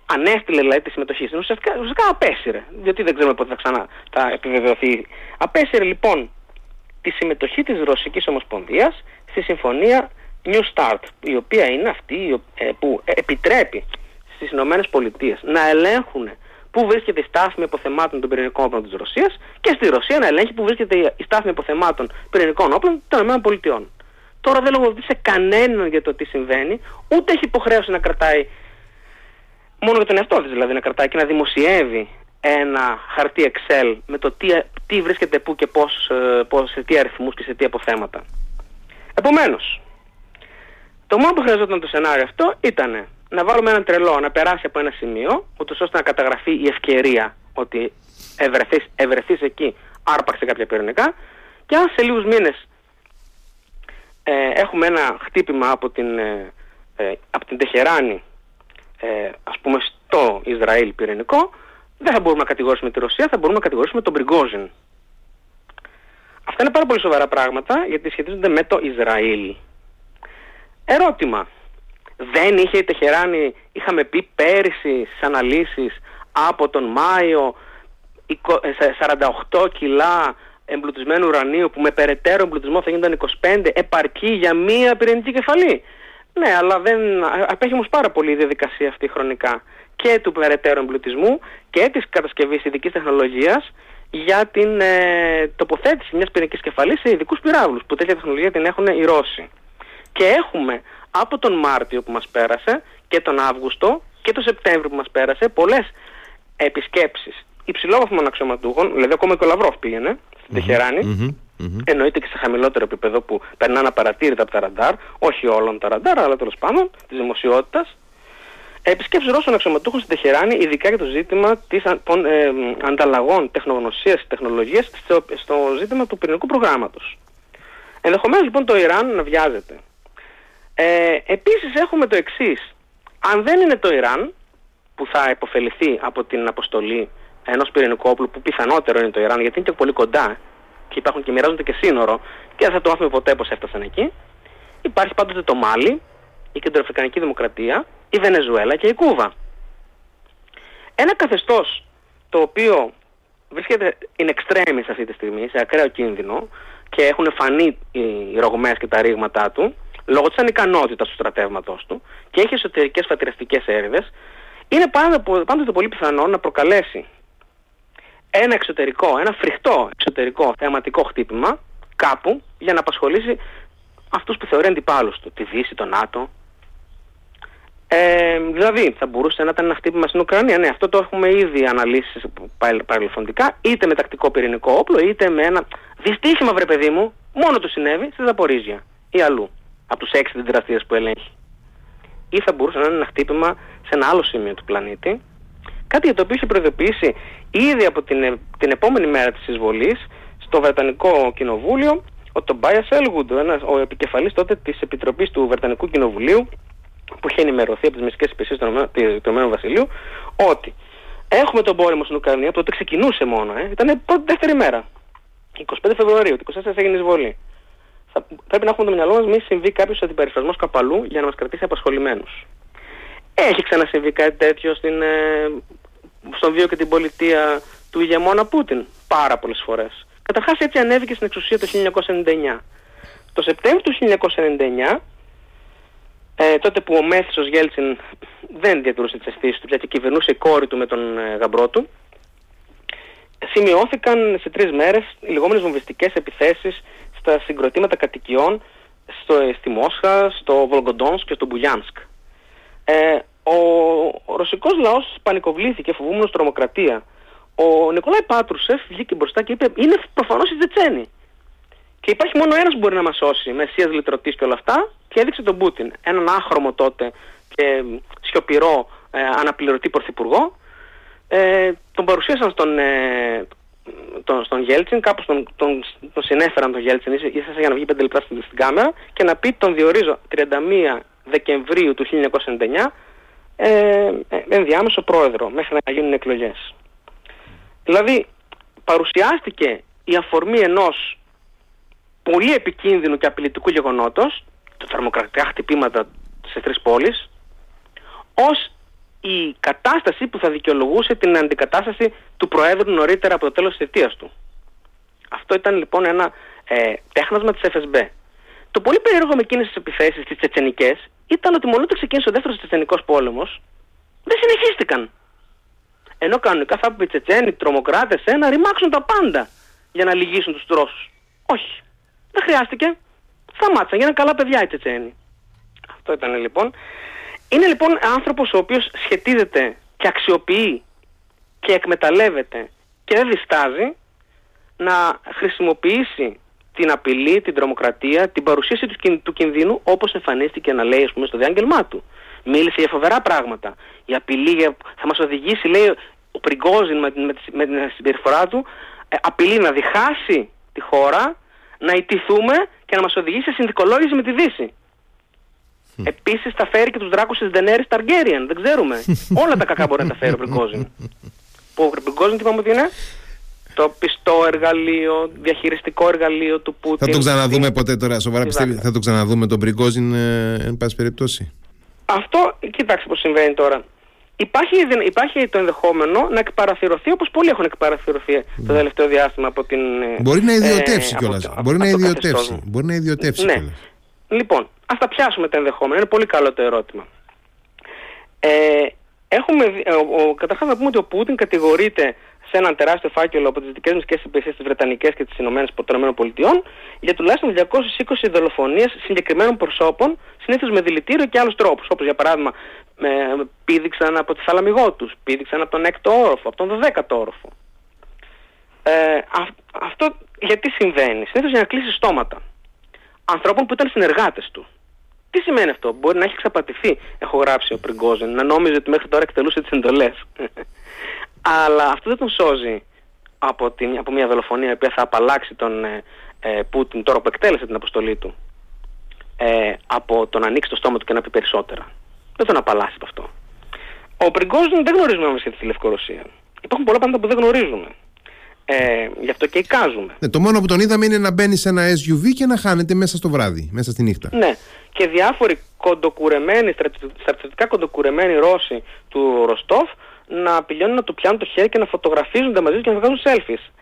S2: ανέστηλε δηλαδή τη συμμετοχή στην ουσιαστικά, ουσιαστικά απέσυρε, διότι δεν ξέρουμε πότε θα ξανά θα επιβεβαιωθεί. Απέσυρε λοιπόν τη συμμετοχή της Ρωσικής Ομοσπονδίας στη συμφωνία New Start, η οποία είναι αυτή ε, που επιτρέπει στις Ηνωμένες Πολιτείες να ελέγχουν πού βρίσκεται η στάθμη αποθεμάτων των πυρηνικών όπλων της Ρωσίας και στη Ρωσία να ελέγχει πού βρίσκεται η στάθμη αποθεμάτων πυρηνικών όπλων των ΗΠΑ. Τώρα δεν λογοδοτεί σε κανέναν για το τι συμβαίνει, ούτε έχει υποχρέωση να κρατάει μόνο για τον εαυτό της δηλαδή να κρατάει και να δημοσιεύει ένα χαρτί Excel με το τι, τι βρίσκεται πού και πώς, ε, πώς, σε τι αριθμούς και σε τι αποθέματα. Επομένως, το μόνο που χρειαζόταν το σενάριο αυτό ήταν να βάλουμε έναν τρελό να περάσει από ένα σημείο, ούτως ώστε να καταγραφεί η ευκαιρία ότι ευρεθείς, ευρεθείς εκεί, άρπαξε κάποια πυρηνικά και αν σε λίγους μήνες ε, έχουμε ένα χτύπημα από την, ε, ε, από την Τεχεράνη ε, ας πούμε στο Ισραήλ πυρηνικό δεν θα μπορούμε να κατηγορήσουμε τη Ρωσία, θα μπορούμε να κατηγορήσουμε τον Μπριγκόζιν. Αυτά είναι πάρα πολύ σοβαρά πράγματα γιατί σχετίζονται με το Ισραήλ. Ερώτημα. Δεν είχε η Τεχεράνη, είχαμε πει πέρυσι στις αναλύσεις από τον Μάιο 48 κιλά εμπλουτισμένου ουρανίου που με περαιτέρω εμπλουτισμό θα γίνονταν 25 επαρκεί για μία πυρηνική κεφαλή. Ναι, αλλά δεν απέχει όμως πάρα πολύ η διαδικασία αυτή χρονικά και του περαιτέρω εμπλουτισμού και της κατασκευής ειδικής τεχνολογίας για την ε, τοποθέτηση μιας πυρηνικής κεφαλής σε ειδικούς πυράβλους που τέτοια τεχνολογία την έχουν οι Ρώσοι. Και έχουμε από τον Μάρτιο που μας πέρασε και τον Αύγουστο και τον Σεπτέμβριο που μας πέρασε πολλές επισκέψεις υψηλόβαθμων αξιωματούχων, δηλαδή ακόμα και ο Λαυρόφ πήγαινε στην τεχερανη Εννοείται και σε χαμηλότερο επίπεδο που περνάνε απαρατήρητα από τα ραντάρ, όχι όλων τα ραντάρ, αλλά τέλος πάντων της δημοσιότητας. Επισκέψεις Ρώσων αξιωματούχων στην Τεχεράνη, ειδικά για το ζήτημα της ε, ανταλλαγών τεχνογνωσίας και τεχνολογίας στο, στο ζήτημα του πυρηνικού προγράμματος. Ενδεχομένως λοιπόν το Ιράν να βιάζεται. Ε, Επίσης έχουμε το εξής. Αν δεν είναι το Ιράν που θα υποφεληθεί από την αποστολή ενός πυρηνικού όπλου που πιθανότερο είναι το Ιράν, γιατί είναι και πολύ κοντά και υπάρχουν και μοιράζονται και σύνορο και δεν θα το μάθουμε ποτέ πώ έφτασαν εκεί. Υπάρχει πάντοτε το Μάλι, η Κεντροαφρικανική Δημοκρατία, η Βενεζουέλα και η Κούβα. Ένα καθεστώς το οποίο βρίσκεται in extremis αυτή τη στιγμή, σε ακραίο κίνδυνο και έχουν φανεί οι ρογμές και τα ρήγματά του, λόγω της ανικανότητας του στρατεύματός του και έχει εσωτερικές φατηραστικές έρηδες, είναι πάντοτε πολύ πιθανό να προκαλέσει ένα εξωτερικό, ένα φρικτό εξωτερικό θεαματικό χτύπημα κάπου για να απασχολήσει αυτούς που θεωρεί αντιπάλους του, τη Δύση, τον ΝΑΤΟ. Ε, δηλαδή, θα μπορούσε να ήταν ένα χτύπημα στην Ουκρανία. Ναι, αυτό το έχουμε ήδη αναλύσει παρελθοντικά, είτε με τακτικό πυρηνικό όπλο, είτε με ένα δυστύχημα, βρε παιδί μου, μόνο του συνέβη στη Ζαπορίζια ή αλλού, από τους έξι δραστήρε που ελέγχει. Ή θα μπορούσε να είναι ένα χτύπημα σε ένα άλλο σημείο του πλανήτη, Κάτι για το οποίο είχε προειδοποιήσει ήδη από την, ε, την επόμενη μέρα της εισβολής στο Βρετανικό Κοινοβούλιο ο Τομπάια Έλγουντ, ο επικεφαλής τότε της Επιτροπής του Βρετανικού Κοινοβουλίου που είχε ενημερωθεί από τις μυστικές υπηρεσίες του Ηνωμένου Βασιλείου ότι έχουμε τον πόλεμο στην Ουκρανία που τότε ξεκινούσε μόνο, ε, ήταν πρώτη δεύτερη μέρα. 25 Φεβρουαρίου, 24 έγινε εισβολή. Θα, πρέπει να έχουμε το μυαλό μας μην συμβεί κάποιος αντιπερισπασμό καπαλού για να μας κρατήσει απασχολημένους. Έχει ξανασυμβεί κάτι τέτοιο στην, ε, στον βίο και την πολιτεία του ηγεμόνα Πούτιν πάρα πολλές φορές. Καταρχάς έτσι ανέβηκε στην εξουσία το 1999. Το Σεπτέμβριο του 1999, ε, τότε που ο Μέθησος Γέλτσιν δεν διατηρούσε τις αισθήσεις του γιατί κυβερνούσε η κόρη του με τον ε, γαμπρό του, σημειώθηκαν σε τρεις μέρες οι λεγόμενες βομβιστικές επιθέσεις στα συγκροτήματα κατοικιών στο, στη Μόσχα, στο Βολγκοντόνσκ και στο Μπουλιάνσκ. Ε, ο, ο ρωσικός λαός πανικοβλήθηκε φοβούμενος τρομοκρατία. Ο Νικολάη Πάτρουσεφ βγήκε μπροστά και είπε είναι προφανώς οι Τζετσένοι. Και υπάρχει μόνο ένας που μπορεί να μας σώσει, Μεσσίας Λυτρωτής και όλα αυτά και έδειξε τον Πούτιν. Έναν άχρωμο τότε και σιωπηρό ε, αναπληρωτή πρωθυπουργό. Ε, τον παρουσίασαν στον, ε, τον, στον Γέλτσιν, κάπως τον, τον, τον συνέφεραν τον Γέλτσιν, ίσως για να βγει πέντε λεπτά στην, στην κάμερα και να πει τον διορίζω 31 Δεκεμβρίου του 1999 ε, ε, ενδιάμεσο πρόεδρο μέχρι να γίνουν εκλογές. Δηλαδή παρουσιάστηκε η αφορμή ενός πολύ επικίνδυνου και απειλητικού γεγονότος, τα θερμοκρατικά χτυπήματα σε τρεις πόλεις, ως η κατάσταση που θα δικαιολογούσε την αντικατάσταση του Προέδρου νωρίτερα από το τέλος της θητείας του. Αυτό ήταν λοιπόν ένα ε, τέχνασμα της FSB. Το πολύ περίεργο με εκείνες τις επιθέσεις, τις τσετσενικές, ήταν ότι μόνο το ξεκίνησε ο δεύτερος Τσετσενικός πόλεμος, δεν συνεχίστηκαν. Ενώ κανονικά θα έπρεπε οι Τσετσένοι, οι τρομοκράτες, ε, να ρημάξουν τα πάντα για να λυγίσουν τους Ρώσου. Όχι. Δεν χρειάστηκε. Σταμάτησαν. Γίνανε καλά παιδιά οι Τσετσένοι. Αυτό ήταν λοιπόν. Είναι λοιπόν άνθρωπος ο οποίος σχετίζεται και αξιοποιεί και εκμεταλλεύεται και δεν διστάζει να χρησιμοποιήσει την απειλή, την τρομοκρατία, την παρουσίαση του, του κινδύνου όπως εμφανίστηκε να λέει ας πούμε, στο διάγγελμά του. Μίλησε για φοβερά πράγματα. Η απειλή θα μας οδηγήσει, λέει, ο Πριγκόζιν με, με, με την συμπεριφορά του, ε, απειλή να διχάσει τη χώρα, να ιτηθούμε και να μας οδηγήσει σε συνδικολόγηση με τη Δύση. Mm. Επίσης θα φέρει και τους δράκους της Ντενέρης Ταργκέριαν, δεν ξέρουμε. Όλα τα κακά μπορεί να τα φέρει ο Πριγκόζιν. Που ο Πριγκόζιν τι είπαμε ότι είναι; το πιστό εργαλείο, διαχειριστικό εργαλείο του Πούτιν.
S1: Θα τον ξαναδούμε ποτέ τώρα, σοβαρά πιστεύει, θα τον ξαναδούμε τον Πριγκόζιν, ε, εν πάση περιπτώσει.
S2: Αυτό, κοίταξε πώς συμβαίνει τώρα. Υπάρχει, υπάρχει το ενδεχόμενο να εκπαραθυρωθεί όπως πολλοί έχουν εκπαραθυρωθεί το ναι. τελευταίο διάστημα από την...
S1: Μπορεί να ιδιωτεύσει ε, κιόλας. Μπορεί, να ιδιωτεύσει. Μπορεί να ιδιωτεύσει ναι.
S2: Λοιπόν, ας τα πιάσουμε τα ενδεχόμενα. Είναι πολύ καλό το ερώτημα. Ε, έχουμε, ο, καταρχάς να πούμε ότι ο Πούτιν κατηγορείται σε έναν τεράστιο φάκελο από τις δικές μας και υπηρεσίες, τις Βρετανικές και τις ΗΠΑ, για τουλάχιστον 220 δολοφονίες συγκεκριμένων προσώπων, συνήθως με δηλητήριο και άλλους τρόπους. Όπως για παράδειγμα, με, πήδηξαν από τη θαλαμιγό τους, πήδηξαν από τον έκτο όροφο, από τον 12ο όροφο. Ε, αυτό γιατί συμβαίνει, συνήθως για να κλείσει στόματα ανθρώπων που ήταν συνεργάτες του. Τι σημαίνει αυτό, Μπορεί να έχει εξαπατηθεί, έχω γράψει ο Πριγκόζεν, να νόμιζε ότι μέχρι τώρα εκτελούσε τις εντολές. Αλλά αυτό δεν τον σώζει από, την, από μια δολοφονία η οποία θα απαλλάξει τον ε, ε, Πούτιν τώρα που εκτέλεσε την αποστολή του ε, από το να ανοίξει το στόμα του και να πει περισσότερα. Δεν τον απαλλάσσει από αυτό. Ο Πριγκόζιν δεν γνωρίζουμε όμως για τη Λευκορωσία. Υπάρχουν πολλά πράγματα που δεν γνωρίζουμε. Ε, γι' αυτό και εικάζουμε.
S1: Ναι, το μόνο που τον είδαμε είναι να μπαίνει σε ένα SUV και να χάνεται μέσα στο βράδυ, μέσα στη νύχτα.
S2: Ναι, και διάφοροι κοντοκουρεμένοι, στρατιωτικά κοντοκουρεμένοι Ρώσοι του Ροστόφ να πηγαίνουν να του πιάνουν το χέρι και να φωτογραφίζονται μαζί και να βγάζουν selfies.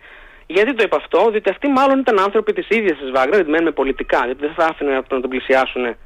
S2: Γιατί το είπα αυτό, διότι αυτοί μάλλον ήταν άνθρωποι της ίδιας της Βάγκνερ, μένουμε πολιτικά, γιατί δεν θα άφηνε να τον πλησιάσουν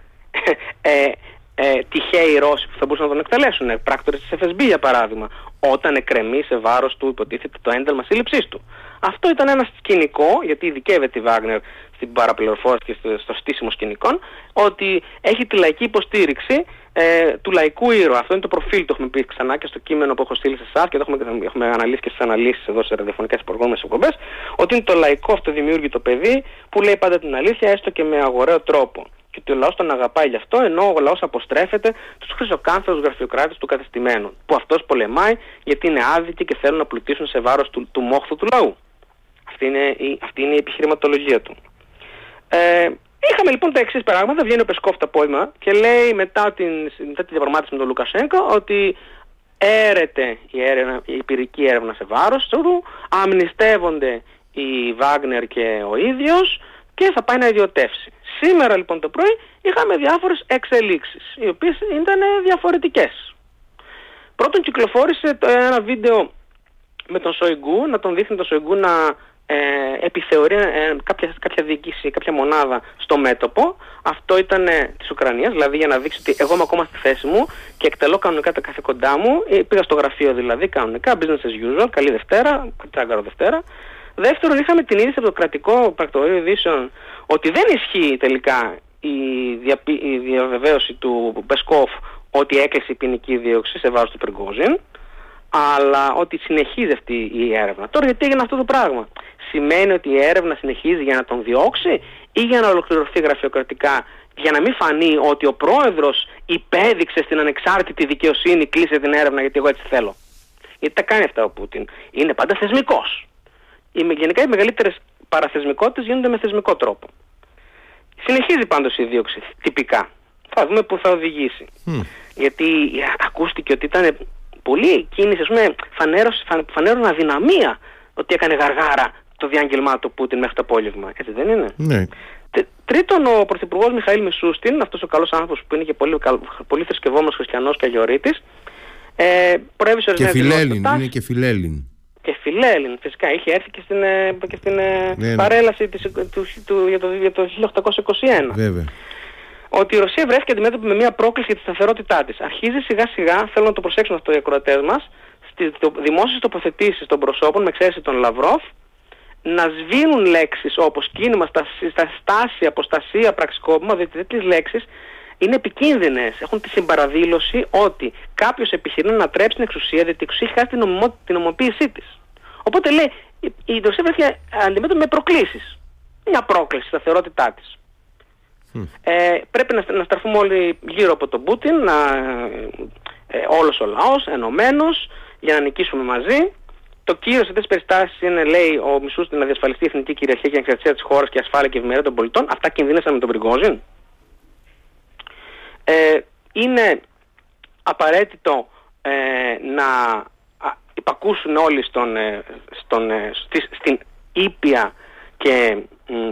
S2: ε, ε, ε, τυχαίοι Ρώσοι που θα μπορούσαν να τον εκτελέσουν, πράκτορες της FSB για παράδειγμα, όταν εκκρεμεί σε βάρος του υποτίθεται το ένταλμα σύλληψής του. Αυτό ήταν ένα σκηνικό, γιατί ειδικεύεται η Βάγνερ στην παραπληροφόρηση και στο, στήσιμο σκηνικών, ότι έχει τη λαϊκή υποστήριξη ε, του λαϊκού ήρωα. Αυτό είναι το προφίλ του, έχουμε πει ξανά και στο κείμενο που έχω στείλει σε εσάς και το έχουμε, έχουμε αναλύσει και στις αναλύσεις εδώ σε ραδιοφωνικές προηγούμενες εκπομπές, ότι είναι το λαϊκό αυτοδημιούργητο παιδί που λέει πάντα την αλήθεια, έστω και με αγοραίο τρόπο. Και ότι ο λαός τον αγαπάει γι' αυτό, ενώ ο λαός αποστρέφεται του χρυσοκάνθαρου γραφειοκράτες του κατεστημένου. Που αυτός πολεμάει γιατί είναι άδικοι και θέλουν να πλουτίσουν σε βάρος του, του μόχθου του λαού. Αυτή είναι, η, αυτή είναι η επιχειρηματολογία του. Ε, είχαμε λοιπόν τα εξής πράγματα. Βγαίνει ο Πεσκόφ το απόγευμα και λέει μετά, την, μετά τη διαπραγμάτευση με τον Λουκασέγκο ότι έρεται η, έρευνα, η πυρική έρευνα σε βάρος του, αμνηστεύονται η Βάγνερ και ο ίδιος και θα πάει να ιδιωτεύσει. Σήμερα λοιπόν το πρωί είχαμε διάφορες εξελίξεις, οι οποίες ήταν διαφορετικές. Πρώτον κυκλοφόρησε το, ένα βίντεο με τον Σοϊγκού, να τον δείχνει τον Σοϊγκού να ε, επιθεωρεί ε, κάποια, κάποια διοίκηση, κάποια μονάδα στο μέτωπο. Αυτό ήταν ε, της Ουκρανίας, δηλαδή για να δείξει ότι εγώ είμαι ακόμα στη θέση μου και εκτελώ κανονικά τα καθήκοντά μου. Ε, πήγα στο γραφείο δηλαδή κανονικά, business as usual, καλή Δευτέρα, τσάγκαρο Δευτέρα. Δεύτερον, είχαμε την είδηση από το κρατικό πρακτορείο ειδήσεων ότι δεν ισχύει τελικά η, η διαβεβαίωση του Μπεσκόφ ότι έκλεισε η ποινική δίωξη σε βάρος του Περγκόζιν αλλά ότι συνεχίζει αυτή η έρευνα. Τώρα γιατί έγινε αυτό το πράγμα; Σημαίνει ότι η έρευνα συνεχίζει για να τον διώξει ή για να ολοκληρωθεί γραφειοκρατικά για να μην φανεί ότι ο πρόεδρος υπέδειξε στην ανεξάρτητη δικαιοσύνη κλείσε την έρευνα γιατί εγώ έτσι θέλω; Γιατί τα κάνει αυτά ο Πούτιν. Είναι πάντα θεσμικός. Γενικά οι μεγαλύτερες παραθεσμικότητες γίνονται με θεσμικό τρόπο. Συνεχίζει πάντως η δίωξη τυπικά. Θα δούμε πού θα οδηγήσει. Γιατί ακούστηκε ότι ήταν πολύ κίνηση, ας πούμε, φανέρωσαν αδυναμία ότι έκανε γαργάρα το διάγγελμά του Πούτιν μέχρι το απόγευμα. Έτσι δεν είναι;
S1: Ναι.
S2: Τρίτον, ο Πρωθυπουργός Μιχαήλ Μισούστιν, αυτός ο καλός άνθρωπος που είναι και πολύ, πολύ θρησκευόμενος χριστιανός και αγιορείτης, ε, προέβη σε
S1: Και φιλέλλην, είναι και φιλέλλην.
S2: Και φιλέλλην, φυσικά. Είχε έρθει και στην, ε, και στην ε, ναι, ναι. παρέλαση της, του, του, για, το, για το 1821.
S1: Βέβαια
S2: ότι η Ρωσία βρέθηκε αντιμέτωπη με μια πρόκληση για τη σταθερότητά της. Αρχίζει σιγά σιγά, θέλω να το προσέξουν αυτό οι ακροατές μας, στις δημόσιες τοποθετήσεις των προσώπων, με εξαίρεση τον Λαυρόφ, να σβήνουν λέξεις όπως κίνημα, στα, στάση, αποστασία, πραξικόπημα, διότι τέτοιε λέξεις είναι επικίνδυνες. Έχουν τη συμπαραδήλωση ότι κάποιος επιχειρεί να τρέψει την εξουσία, διότι η εξουσία έχει χάσει την, νομιμο, την νομοποίησή της. Οπότε λέει, η, Ρωσία βρέθηκε αντιμέτωπη με προκλήσεις. Μια πρόκληση, σταθερότητά της. Ε, πρέπει να, να στραφούμε όλοι γύρω από τον Πούτιν, να, ε, όλος ο λαός, ενωμένος, για να νικήσουμε μαζί. Το κύριο σε τέτοιες περιστάσεις είναι, λέει, ο Μισούστη να διασφαλιστεί η εθνική κυριαρχία και ανεξαρτησία της χώρας και ασφάλεια και ευημερία των πολιτών. Αυτά κινδύνεσαν με τον Πριγκόζιν. Ε, είναι απαραίτητο ε, να υπακούσουν όλοι στον, ε, στον, στην ήπια και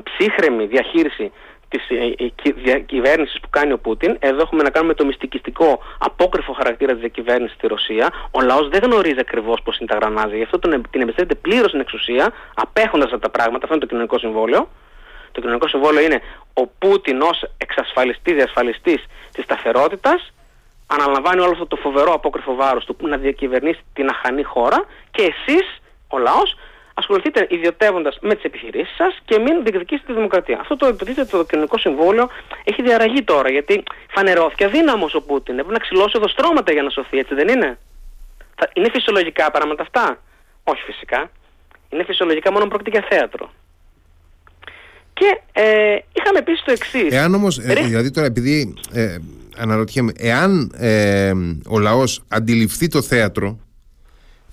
S2: ψύχρεμη διαχείριση της ε, ε, κυβέρνησης που κάνει ο Πούτιν. Εδώ έχουμε να κάνουμε το μυστικιστικό απόκριφο χαρακτήρα της διακυβέρνησης στη Ρωσία. Ο λαός δεν γνωρίζει ακριβώς πώς είναι τα γρανάζια, γι' αυτό τον, την εμπιστεύεται πλήρως στην εξουσία, απέχοντας από τα πράγματα. Αυτό είναι το κοινωνικό συμβόλαιο. Το κοινωνικό συμβόλαιο είναι ο Πούτιν ω εξασφαλιστής, διασφαλιστής της σταθερότητας, αναλαμβάνει όλο αυτό το φοβερό απόκριφο βάρος του που να διακυβερνήσει την αχανή χώρα και εσείς, ο λαός, ασχοληθείτε ιδιωτεύοντας με τις επιχειρήσεις σας και μην διεκδικήσετε τη δημοκρατία. Αυτό το υποτίθεται το κοινωνικό συμβόλαιο έχει διαραγεί τώρα γιατί φανερώθηκε αδύναμος ο Πούτιν. Έπρεπε να ξυλώσει εδώ στρώματα για να σωθεί, έτσι δεν είναι; Είναι φυσιολογικά πράγματα αυτά; Όχι φυσικά. Είναι φυσιολογικά μόνο πρόκειται για θέατρο. Και ε, είχαμε επίση το εξής.
S1: Εάν όμως, ε, δηλαδή τώρα επειδή ε, αναρωτιέμαι, εάν ε, ο λαός αντιληφθεί το θέατρο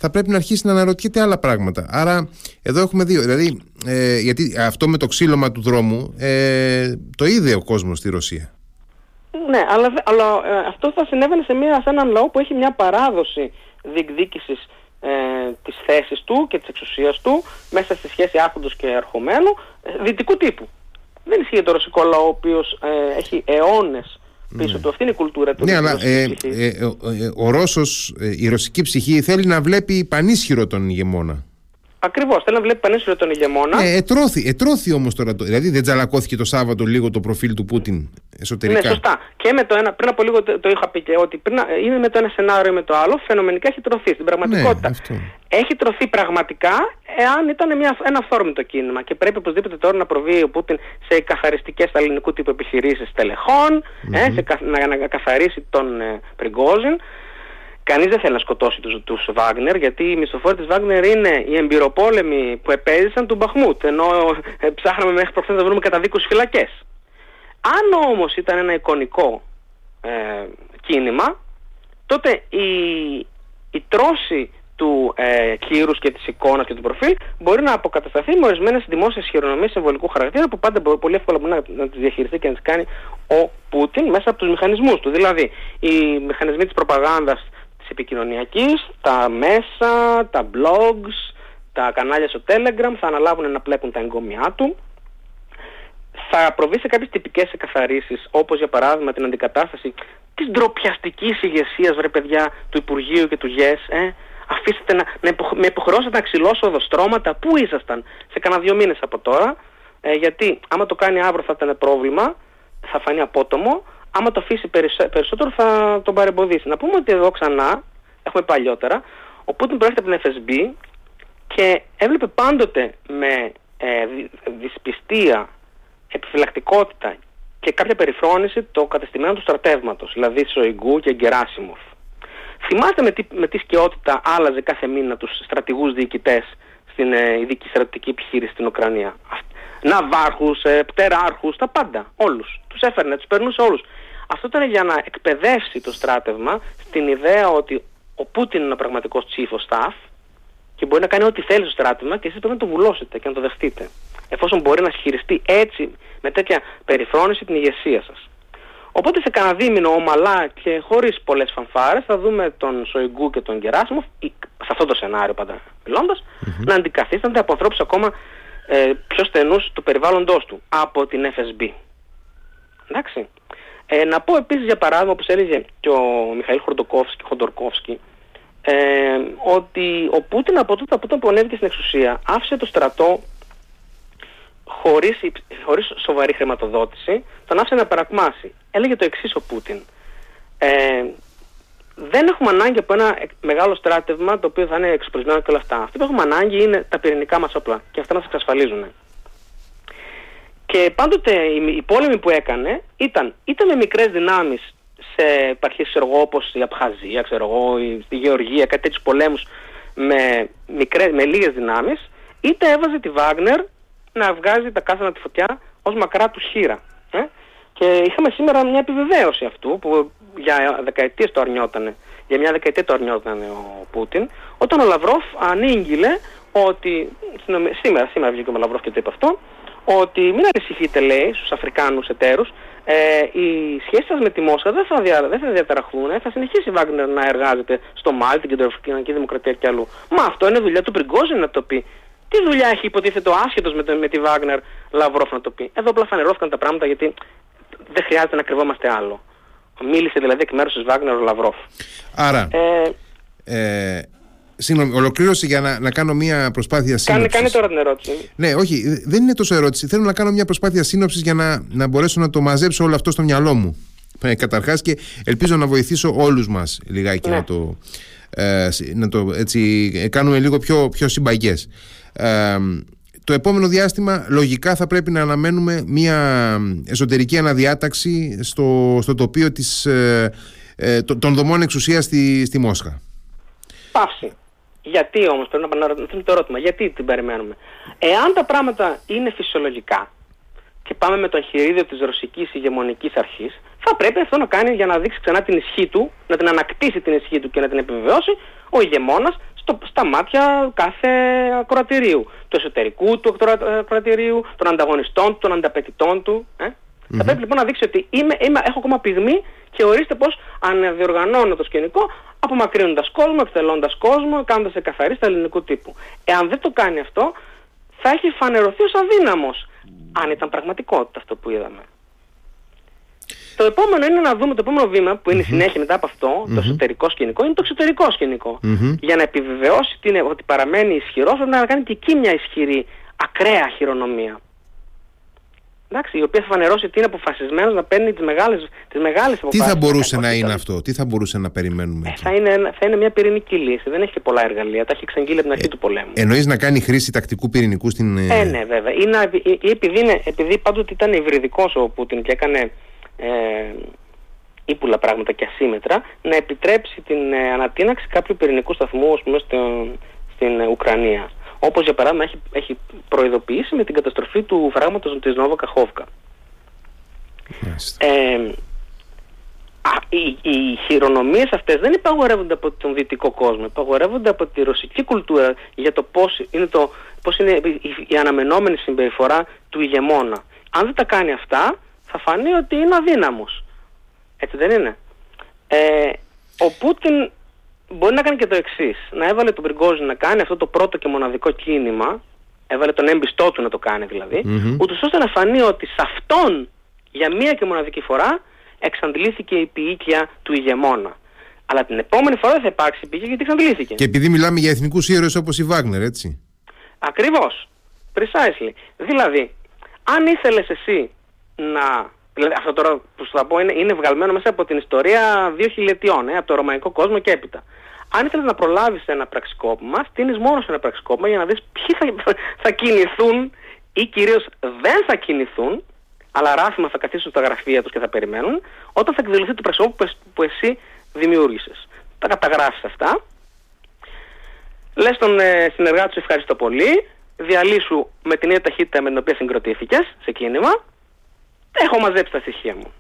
S1: θα πρέπει να αρχίσει να αναρωτιέται άλλα πράγματα. Άρα εδώ έχουμε δύο. Δηλαδή, ε, γιατί αυτό με το ξύλωμα του δρόμου ε, το είδε ο κόσμος στη Ρωσία.
S2: Ναι, αλλά, αλλά ε, αυτό θα συνέβαινε σε, μια, σε έναν λαό που έχει μια παράδοση διεκδίκησης ε, της θέσης του και της εξουσίας του μέσα στη σχέση άρχοντος και ερχομένου ε, δυτικού τύπου. Δεν ισχύει το ρωσικό λαό ο οποίος ε, έχει αιώνες πίσω ναι. του. Αυτή είναι η κουλτούρα του.
S1: Ναι, αλλά ε, ε, ε, ο Ρώσος, η ρωσική ψυχή θέλει να βλέπει πανίσχυρο τον ηγεμόνα.
S2: Ακριβώς. Θέλει να βλέπει πανίσχυρο τον ηγεμόνα.
S1: Ε, ετρώθη, ετρώθη όμως τώρα. Δηλαδή δεν τζαλακώθηκε το Σάββατο λίγο το προφίλ του Πούτιν εσωτερικά;
S2: Ναι, σωστά. Και με το ένα, πριν από λίγο το, το είχα πει και ότι πριν, είναι με το ένα σενάριο ή με το άλλο, φαινομενικά έχει τρωθεί στην πραγματικότητα. Ναι, έχει τρωθεί πραγματικά εάν ήταν μια, ένα αυθόρμητο κίνημα. Και πρέπει οπωσδήποτε τώρα να προβεί ο Πούτιν σε καθαριστικές ελληνικού τύπου επιχειρήσεις τελεχών, mm-hmm. ε, σε, να, να, καθαρίσει τον ε, Πριγκόζιν. Κανείς δεν θέλει να σκοτώσει τους τους Βάγνερ, γιατί οι μισθοφόροι της Βάγνερ είναι οι εμπειροπόλεμοι που επέζησαν του Μπαχμούτ. Ενώ ε, ψάχναμε μέχρι προχθές να βρούμε καταδίκου φυλακές. Αν όμως ήταν ένα εικονικό ε, κίνημα, τότε η, η τρώση του ε, κύρους και της εικόνας και του προφίλ μπορεί να αποκατασταθεί με ορισμένες δημόσιες χειρονομίες συμβολικού χαρακτήρα που πάντα πολύ εύκολα μπορεί να, να τις διαχειριστεί και να τις κάνει ο Πούτιν μέσα από τους μηχανισμούς του. Δηλαδή, οι μηχανισμοί της προπαγάνδας της επικοινωνιακής, τα μέσα, τα blogs, τα κανάλια στο Telegram θα αναλάβουν να πλέκουν τα εγκόμια του θα προβεί σε κάποιες τυπικές εκαθαρίσεις, όπως για παράδειγμα την αντικατάσταση της ντροπιαστικής ηγεσίας, βρε παιδιά, του Υπουργείου και του ΓΕΣ. Ε. Αφήστε να, να με υποχρεώσετε να ξυλώσω οδοστρώματα. Πού ήσασταν σε κανένα δύο μήνες από τώρα. Ε, γιατί άμα το κάνει αύριο θα ήταν πρόβλημα, θα φανεί απότομο. Άμα το αφήσει περισσότερο θα τον παρεμποδίσει. Να πούμε ότι εδώ ξανά, έχουμε παλιότερα, ο Πούτιν προέρχεται από την FSB και έβλεπε πάντοτε με ε, δυσπιστία επιφυλακτικότητα και κάποια περιφρόνηση το κατεστημένο του στρατεύματος, δηλαδή Σοϊγκού και Γκεράσιμοφ. Θυμάστε με τι, με τι σκαιότητα άλλαζε κάθε μήνα τους στρατηγούς διοικητές στην ε, ειδική στρατιωτική επιχείρηση στην Ουκρανία. Ναυάρχους, ε, πτεράρχους, τα πάντα. Όλους. Τους έφερνε, τους περνούσε όλους. Αυτό ήταν για να εκπαιδεύσει το στράτευμα στην ιδέα ότι ο Πούτιν είναι ο πραγματικός chief of staff και μπορεί να κάνει ό,τι θέλει στο στράτευμα και εσείς πρέπει να το βουλώσετε και να το δεχτείτε εφόσον μπορεί να χειριστεί έτσι με τέτοια περιφρόνηση την ηγεσία σας. Οπότε σε κανένα δίμηνο ομαλά και χωρίς πολλές φανφάρες θα δούμε τον Σοϊγκού και τον Γκεράσιμοφ, σε αυτό το σενάριο πάντα να αντικαθίστανται από ανθρώπους ακόμα ε, πιο στενούς του περιβάλλοντός του από την FSB. Εντάξει. Ε, να πω επίσης για παράδειγμα, όπως έλεγε και ο Μιχαήλ Χοντορκόφσκι, ε, ότι ο Πούτιν από τότε που ανέβηκε στην εξουσία άφησε το στρατό χωρίς, χωρίς σοβαρή χρηματοδότηση, τον άφησε να παρακμάσει. Έλεγε το εξής ο Πούτιν. Ε, δεν έχουμε ανάγκη από ένα μεγάλο στράτευμα το οποίο θα είναι εξοπλισμένο και όλα αυτά. Αυτό που έχουμε ανάγκη είναι τα πυρηνικά μας όπλα και αυτά να μας εξασφαλίζουν. Και πάντοτε οι πόλεμοι που έκανε ήταν είτε με μικρές δυνάμεις σε επαρχίες ξέρω εγώ, όπως η Απχαζία, ξέρω εγώ, η, Γεωργία, κάτι τέτοιους πολέμους με, μικρές, με λίγες δυνάμεις, είτε έβαζε τη Βάγνερ να βγάζει τα κάστανα τη φωτιά ως μακρά του χείρα. Ε; Και είχαμε σήμερα μια επιβεβαίωση αυτού που για δεκαετίες το αρνιότανε. Για μια δεκαετία το αρνιόταν ο Πούτιν, όταν ο Λαυρόφ ανήγγειλε ότι, σήμερα, σήμερα βγήκε ο Λαυρόφ και το είπε αυτό, ότι μην ανησυχείτε λέει στους Αφρικάνους εταίρους, ε, οι σχέσει σας με τη Μόσχα δεν θα, δια, δεν θα διαταραχθούν. Ε, θα συνεχίσει η Βάγκνερ να εργάζεται στο Μάλι, την Κεντροαφρικανική Δημοκρατία και αλλού. Μα αυτό είναι δουλειά του Πριγκόζιν να το πει. Τι δουλειά έχει υποτίθεται ο άσχετος με, με τη Βάγκνερ Λαυρόφ να το πει. Εδώ απλά φανερώθηκαν τα πράγματα γιατί δεν χρειάζεται να κρυβόμαστε άλλο. Μίλησε δηλαδή εκ μέρους της Βάγκνερ ο Λαυρόφ.
S1: Άρα. Ε, ε, Συγγνώμη, ολοκλήρωση για να, να κάνω μια προσπάθεια σύνοψη.
S2: Κάνε, κάνε τώρα την ερώτηση.
S1: Ναι, όχι, δεν είναι τόσο ερώτηση. Θέλω να κάνω μια προσπάθεια σύνοψης για να, να μπορέσω να το μαζέψω όλο αυτό στο μυαλό μου. Ε, Καταρχάς και ελπίζω να βοηθήσω όλους μας λιγάκι ναι. να το. Ε, να το έτσι, ε, κάνουμε λίγο πιο, πιο συμπαγές. Ε, το επόμενο διάστημα λογικά θα πρέπει να αναμένουμε μια εσωτερική αναδιάταξη στο, στο τοπίο της, ε, ε, των δομών εξουσίας στη, στη Μόσχα.
S2: Παύση. Γιατί όμως, πρέπει να αναρωτηθούμε το ερώτημα, γιατί την περιμένουμε. Εάν τα πράγματα είναι φυσιολογικά και πάμε με το εγχειρίδιο της ρωσικής ηγεμονικής αρχής, θα πρέπει αυτό να κάνει για να δείξει ξανά την ισχύ του, να την ανακτήσει την ισχύ του και να την επιβεβαιώσει ο ηγεμόνας στο, στα μάτια κάθε ακροατηρίου. Του εσωτερικού του ακροατηρίου, των ανταγωνιστών του, των ανταπαιτητών του. Ε; Mm-hmm. Θα πρέπει λοιπόν να δείξει ότι είμαι, είμαι, έχω ακόμα πυγμή και ορίστε πώς αναδιοργανώνω το σκηνικό απομακρύνοντας κόσμο, εκτελώντας κόσμο, κάνοντας εκαθαρίσεις στα ελληνικού τύπου. Εάν δεν το κάνει αυτό, θα έχει φανερωθεί ως αδύναμος, αν ήταν πραγματικότητα αυτό που είδαμε. Το επόμενο είναι να δούμε το επόμενο βήμα που είναι η συνέχεια μετά από αυτό, το εσωτερικό σκηνικό, είναι το εξωτερικό σκηνικό. Για να επιβεβαιώσει ότι παραμένει ισχυρός, πρέπει να κάνει και εκεί μια ισχυρή, ακραία χειρονομία. Εντάξει, η οποία θα φανερώσει ότι είναι αποφασισμένος να παίρνει τις μεγάλε τις μεγάλες
S1: Τι θα μπορούσε να είναι αυτό, τι θα μπορούσε να περιμένουμε.
S2: Ε, θα, είναι, θα είναι μια πυρηνική λύση. Δεν έχει και πολλά εργαλεία. Τα έχει εξαγγείλει από την αρχή ε, του πολέμου.
S1: Εννοείς να κάνει χρήση τακτικού πυρηνικού στην.
S2: Ε, ε ναι, βέβαια. Είναι, επειδή, είναι, επειδή πάντοτε ήταν υβριδικός ο Πούτιν και έκανε ε, ύπουλα πράγματα και ασύμετρα, να επιτρέψει την ε, ανατείναξη κάποιου πυρηνικού σταθμού πούμε, στην Ουκρανία. Όπως για παράδειγμα έχει, έχει προειδοποιήσει με την καταστροφή του φράγματος της Νόβα Καχόβκα. Ε, οι, οι χειρονομίες αυτές δεν υπαγορεύονται από τον δυτικό κόσμο, υπαγορεύονται από τη ρωσική κουλτούρα για το πώς είναι, το, πώς είναι η, η αναμενόμενη συμπεριφορά του ηγεμόνα. Αν δεν τα κάνει αυτά, θα φανεί ότι είναι αδύναμος. Έτσι δεν είναι. Ε, ο Πούτιν μπορεί να κάνει και το εξής. Να έβαλε τον Πριγκόζη να κάνει αυτό το πρώτο και μοναδικό κίνημα, έβαλε τον έμπιστό του να το κάνει δηλαδή, mm ώστε να φανεί ότι σε αυτόν για μία και μοναδική φορά εξαντλήθηκε η ποιήκια του ηγεμόνα. Αλλά την επόμενη φορά δεν θα υπάρξει ποιήκια γιατί εξαντλήθηκε.
S1: Και επειδή μιλάμε για εθνικούς ήρωες όπως η Βάγνερ, έτσι.
S2: Ακριβώς. Precisely. Δηλαδή, αν ήθελες εσύ να Δηλαδή αυτό τώρα που σου θα πω είναι, είναι βγαλμένο μέσα από την ιστορία δύο χιλιετιών, ε, από το ρωμαϊκό κόσμο και έπειτα. Αν ήθελες να προλάβεις ένα πραξικόπημα, στείνεις μόνο σε ένα πραξικόπημα για να δεις ποιοι θα, θα κινηθούν ή κυρίως δεν θα κινηθούν, αλλά ράθιμα θα καθίσουν στα γραφεία τους και θα περιμένουν, όταν θα εκδηλωθεί το πραξικόπημα που εσύ δημιούργησες. Τα καταγράφεις αυτά, λες τον ε, συνεργάτη σου ευχαριστώ πολύ, διαλύσου με την ίδια ταχύτητα με την οποία συγκροτήθηκες σε κίνημα Έχω μαζέψει τα στοιχεία μου.